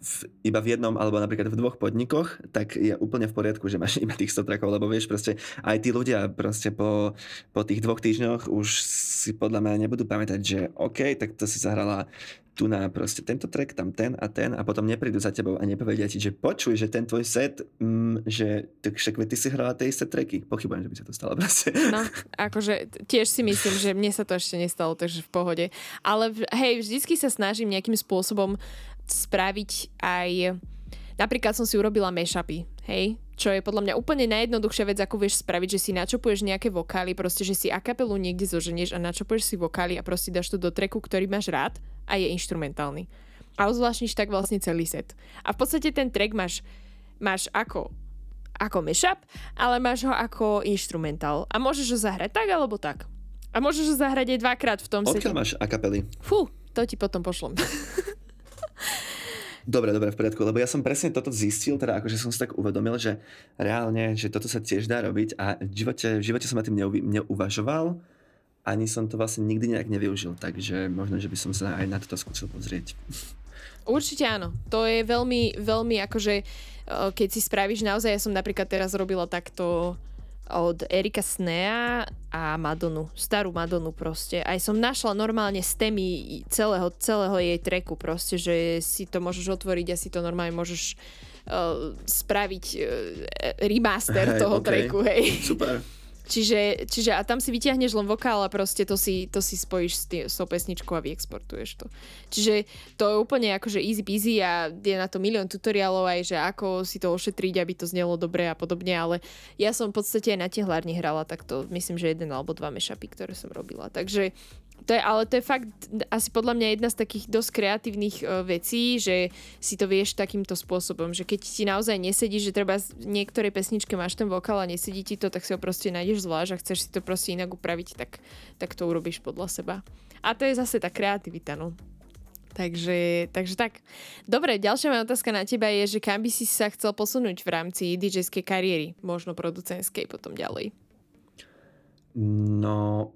v, iba v jednom alebo napríklad v dvoch podnikoch, tak je úplne v poriadku, že máš iba tých 100 trackov, lebo vieš, proste aj tí ľudia proste po, po tých dvoch týždňoch už si podľa mňa nebudú pamätať, že OK, tak to si zahrala tu na proste tento track, tam ten a ten a potom neprídu za tebou a nepovedia ti, že počuj, že ten tvoj set, mm, že tak však ty si hrala tie isté tracky. Pochybujem, že by sa to stalo proste. No, akože tiež si myslím, že mne sa to ešte nestalo, takže v pohode. Ale hej, vždycky sa snažím nejakým spôsobom spraviť aj Napríklad som si urobila mashupy, hej, čo je podľa mňa úplne najjednoduchšia vec, ako vieš spraviť, že si načopuješ nejaké vokály, proste, že si a kapelu niekde zoženieš a načopuješ si vokály a proste dáš to do treku, ktorý máš rád a je instrumentálny. A ozvláštniš tak vlastne celý set. A v podstate ten track máš, máš ako ako mashup, ale máš ho ako instrumentál. A môžeš ho zahrať tak alebo tak. A môžeš ho zahrať aj dvakrát v tom Odkiaľ máš a kapely? Fú, to ti potom pošlom. [laughs] Dobre, dobre, v poriadku, lebo ja som presne toto zistil, teda akože som si tak uvedomil, že reálne, že toto sa tiež dá robiť a v živote, v živote som na tým neuvažoval, ani som to vlastne nikdy nejak nevyužil, takže možno, že by som sa aj na toto skúsil pozrieť. Určite áno. To je veľmi, veľmi akože, eh, keď si spravíš naozaj, ja som napríklad teraz robila takto od Erika Snea a Madonu, starú Madonu proste. Aj som našla normálne z témy celého, celého jej treku proste, že si to môžeš otvoriť a si to normálne môžeš uh, spraviť uh, remaster hey, toho okay. treku, hej. Super. [laughs] Čiže, čiže a tam si vyťahneš len vokál a proste to si, to si spojíš s, tý, s tou pesničkou a vyexportuješ to. Čiže to je úplne akože easy peasy a je na to milión tutoriálov aj, že ako si to ošetriť, aby to znelo dobre a podobne, ale ja som v podstate aj na tehlárni hrala, tak to myslím, že jeden alebo dva mešapy, ktoré som robila. Takže to je, ale to je fakt asi podľa mňa jedna z takých dosť kreatívnych uh, vecí, že si to vieš takýmto spôsobom, že keď ti naozaj nesedí, že treba v niektorej pesničke máš ten vokál a nesedí ti to, tak si ho proste nájdeš zvlášť a chceš si to proste inak upraviť, tak, tak to urobíš podľa seba. A to je zase tá kreativita, no. Takže, takže tak. Dobre, ďalšia moja otázka na teba je, že kam by si sa chcel posunúť v rámci DJskej kariéry, možno producentskej potom ďalej? No,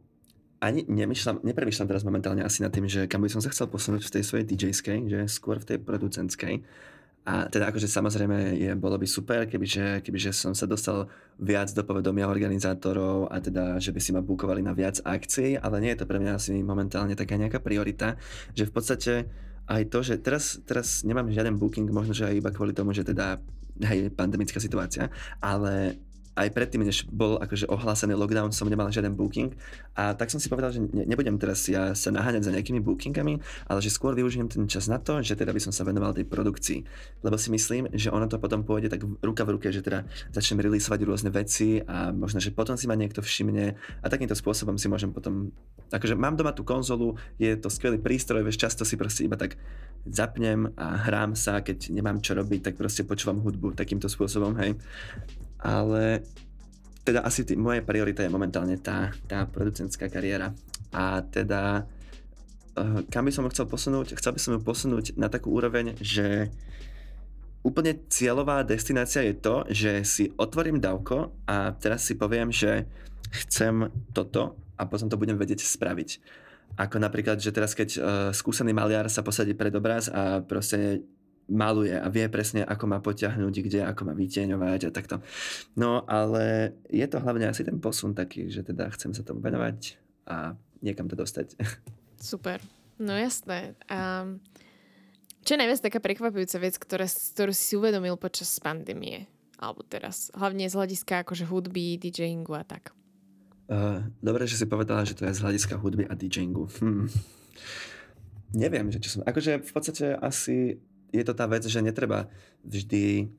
ani nemyšľam, nepremýšľam teraz momentálne asi nad tým, že kam by som sa chcel posunúť v tej svojej DJskej, že skôr v tej producentskej. A teda akože samozrejme je, bolo by super, kebyže, kebyže som sa dostal viac do povedomia organizátorov a teda, že by si ma bukovali na viac akcií, ale nie je to pre mňa asi momentálne taká nejaká priorita, že v podstate aj to, že teraz, teraz nemám žiaden booking, možno, že aj iba kvôli tomu, že teda hej, pandemická situácia, ale aj predtým, než bol akože ohlásený lockdown, som nemal žiaden booking a tak som si povedal, že ne, nebudem teraz ja sa naháňať za nejakými bookingami, ale že skôr využijem ten čas na to, že teda by som sa venoval tej produkcii. Lebo si myslím, že ono to potom pôjde tak ruka v ruke, že teda začnem releaseovať rôzne veci a možno, že potom si ma niekto všimne a takýmto spôsobom si môžem potom, akože mám doma tú konzolu, je to skvelý prístroj, vieš, často si proste iba tak zapnem a hrám sa, keď nemám čo robiť, tak proste počúvam hudbu takýmto spôsobom, hej ale teda asi tý, moja priorita je momentálne tá, tá producentská kariéra. A teda uh, kam by som ho chcel posunúť? Chcel by som ju posunúť na takú úroveň, že úplne cieľová destinácia je to, že si otvorím davko a teraz si poviem, že chcem toto a potom to budem vedieť spraviť. Ako napríklad, že teraz keď uh, skúsený maliar sa posadí pred obraz a proste maluje a vie presne, ako má potiahnuť, kde, ako má vytieňovať a takto. No ale je to hlavne asi ten posun taký, že teda chcem sa tomu venovať a niekam to dostať. Super. No jasné. A čo je najviac taká prekvapujúca vec, ktorá, ktorú si uvedomil počas pandémie? Alebo teraz, hlavne z hľadiska akože hudby, DJingu a tak. Uh, dobre, že si povedala, že to je z hľadiska hudby a DJingu. Hm. Neviem, že čo som... Akože v podstate asi je to tá vec, že netreba vždy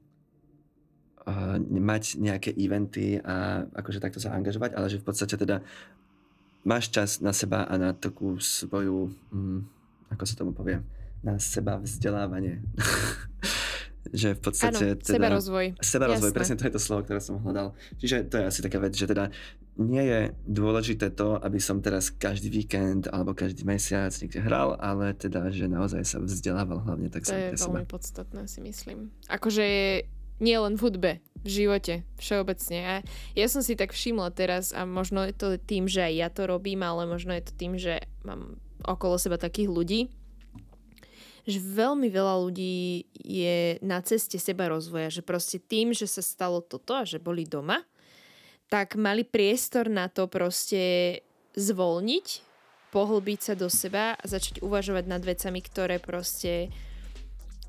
uh, mať nejaké eventy a akože takto sa angažovať, ale že v podstate teda máš čas na seba a na takú svoju, um, ako sa tomu povie, na seba vzdelávanie. [laughs] že v podstate... Áno, teda, seba rozvoj. Seba rozvoj, presne to je to slovo, ktoré som hľadal. Čiže to je asi taká vec, že teda nie je dôležité to, aby som teraz každý víkend alebo každý mesiac niekde hral, ale teda, že naozaj sa vzdelával hlavne tak To je veľmi seba. podstatné, si myslím. Akože nie len v hudbe, v živote, všeobecne. A ja som si tak všimla teraz a možno je to tým, že aj ja to robím, ale možno je to tým, že mám okolo seba takých ľudí, že veľmi veľa ľudí je na ceste seba rozvoja, že proste tým, že sa stalo toto a že boli doma, tak mali priestor na to proste zvolniť, pohlbiť sa do seba a začať uvažovať nad vecami, ktoré proste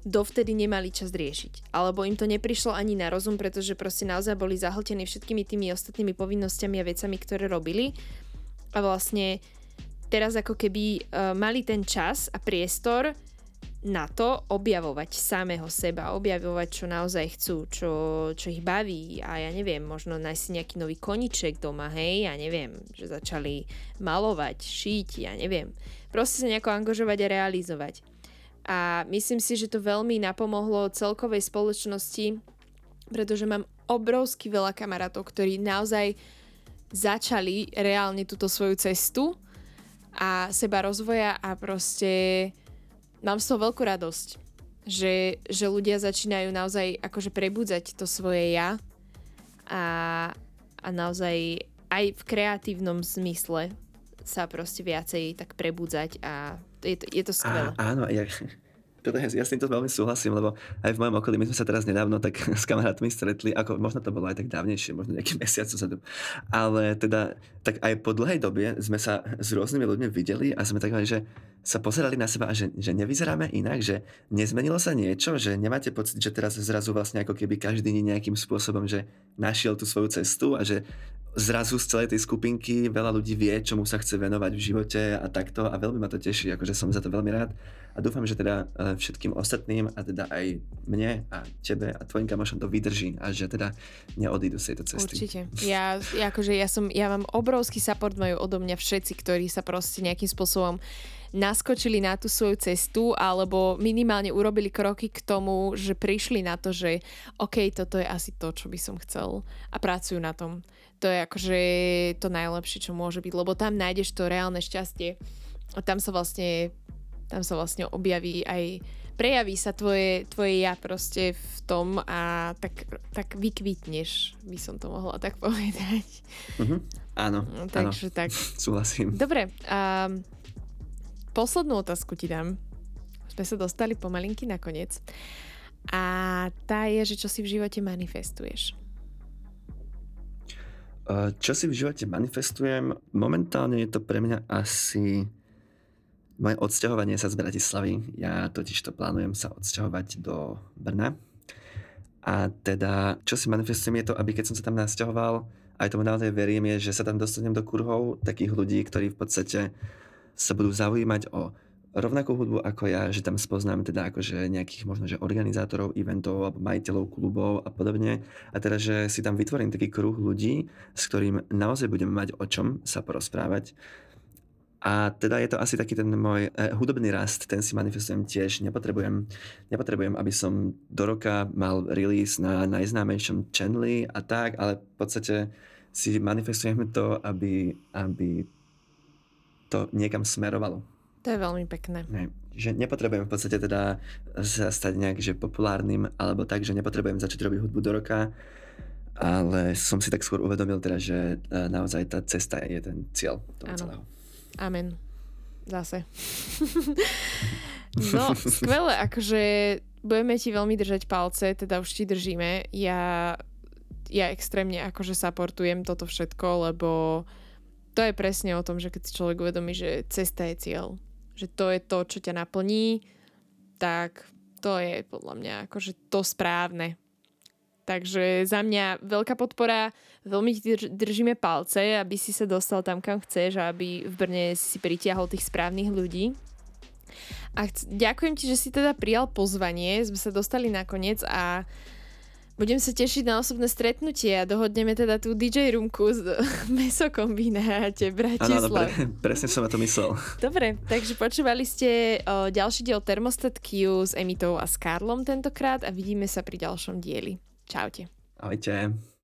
dovtedy nemali čas riešiť. Alebo im to neprišlo ani na rozum, pretože proste naozaj boli zahltení všetkými tými ostatnými povinnosťami a vecami, ktoré robili. A vlastne teraz ako keby uh, mali ten čas a priestor na to objavovať samého seba, objavovať, čo naozaj chcú, čo, čo ich baví a ja neviem, možno nájsť si nejaký nový koniček doma, hej, ja neviem, že začali malovať, šiť, ja neviem. Proste sa nejako angažovať a realizovať. A myslím si, že to veľmi napomohlo celkovej spoločnosti, pretože mám obrovsky veľa kamarátov, ktorí naozaj začali reálne túto svoju cestu a seba rozvoja a proste mám z toho veľkú radosť, že, že ľudia začínajú naozaj akože prebudzať to svoje ja a, a naozaj aj v kreatívnom zmysle sa proste viacej tak prebudzať a je to, je to skvelé. Á, áno, ja, teda ja s týmto veľmi súhlasím, lebo aj v mojom okolí my sme sa teraz nedávno tak [laughs] s kamarátmi stretli, ako možno to bolo aj tak dávnejšie, možno nejaký [laughs] mesiac dozadu. Ale teda tak aj po dlhej dobe sme sa s rôznymi ľuďmi videli a sme tak že sa pozerali na seba a že, že nevyzeráme inak, že nezmenilo sa niečo, že nemáte pocit, že teraz zrazu vlastne ako keby každý nejakým spôsobom, že našiel tú svoju cestu a že zrazu z celej tej skupinky veľa ľudí vie, čomu sa chce venovať v živote a takto a veľmi ma to teší, akože som za to veľmi rád a dúfam, že teda e, všetkým ostatným a teda aj mne a tebe a tvojim kamošom to vydrží a že teda neodídu z tejto cesty. Určite. Ja, akože ja som, ja mám obrovský support majú odo mňa všetci, ktorí sa proste nejakým spôsobom naskočili na tú svoju cestu alebo minimálne urobili kroky k tomu, že prišli na to, že OK, toto je asi to, čo by som chcel a pracujú na tom to je akože to najlepšie, čo môže byť, lebo tam nájdeš to reálne šťastie. A tam sa vlastne, tam sa vlastne objaví aj prejaví sa tvoje, tvoje ja proste v tom a tak, tak vykvitneš, by som to mohla tak [laughs] povedať. Uh-huh. Áno, no, Takže áno. tak. [laughs] Súhlasím. Dobre, a poslednú otázku ti dám. Sme sa dostali pomalinky nakoniec. A tá je, že čo si v živote manifestuješ. Čo si v živote manifestujem? Momentálne je to pre mňa asi moje odsťahovanie sa z Bratislavy. Ja totiž to plánujem sa odsťahovať do Brna. A teda, čo si manifestujem je to, aby keď som sa tam nasťahoval, aj tomu naozaj verím, je, že sa tam dostanem do kruhov takých ľudí, ktorí v podstate sa budú zaujímať o rovnakú hudbu ako ja, že tam spoznám teda akože nejakých možno, že organizátorov eventov alebo majiteľov klubov a podobne. A teda, že si tam vytvorím taký kruh ľudí, s ktorým naozaj budeme mať o čom sa porozprávať. A teda je to asi taký ten môj eh, hudobný rast, ten si manifestujem tiež. Nepotrebujem, nepotrebujem, aby som do roka mal release na najznámejšom channeli a tak, ale v podstate si manifestujeme to, aby, aby to niekam smerovalo. To je veľmi pekné. Ne, že nepotrebujem v podstate teda sa stať nejak že populárnym, alebo tak, že nepotrebujem začať robiť hudbu do roka, ale som si tak skôr uvedomil teda, že e, naozaj tá cesta je ten cieľ toho ano. celého. Amen. Zase. [laughs] no, skvelé, akože budeme ti veľmi držať palce, teda už ti držíme. Ja, ja extrémne akože supportujem toto všetko, lebo to je presne o tom, že keď si človek uvedomí, že cesta je cieľ že to je to, čo ťa naplní, tak to je podľa mňa akože to správne. Takže za mňa veľká podpora, veľmi ti držíme palce, aby si sa dostal tam, kam chceš a aby v Brne si pritiahol tých správnych ľudí. A chc- ďakujem ti, že si teda prijal pozvanie, sme sa dostali nakoniec a budem sa tešiť na osobné stretnutie a dohodneme teda tú DJ roomku z [laughs] mesokombináte Bratislav. Áno, pre, presne som na to myslel. Dobre, takže počúvali ste o, ďalší diel Thermostat Q s Emitou a s Karlom tentokrát a vidíme sa pri ďalšom dieli. Čaute. Ahojte.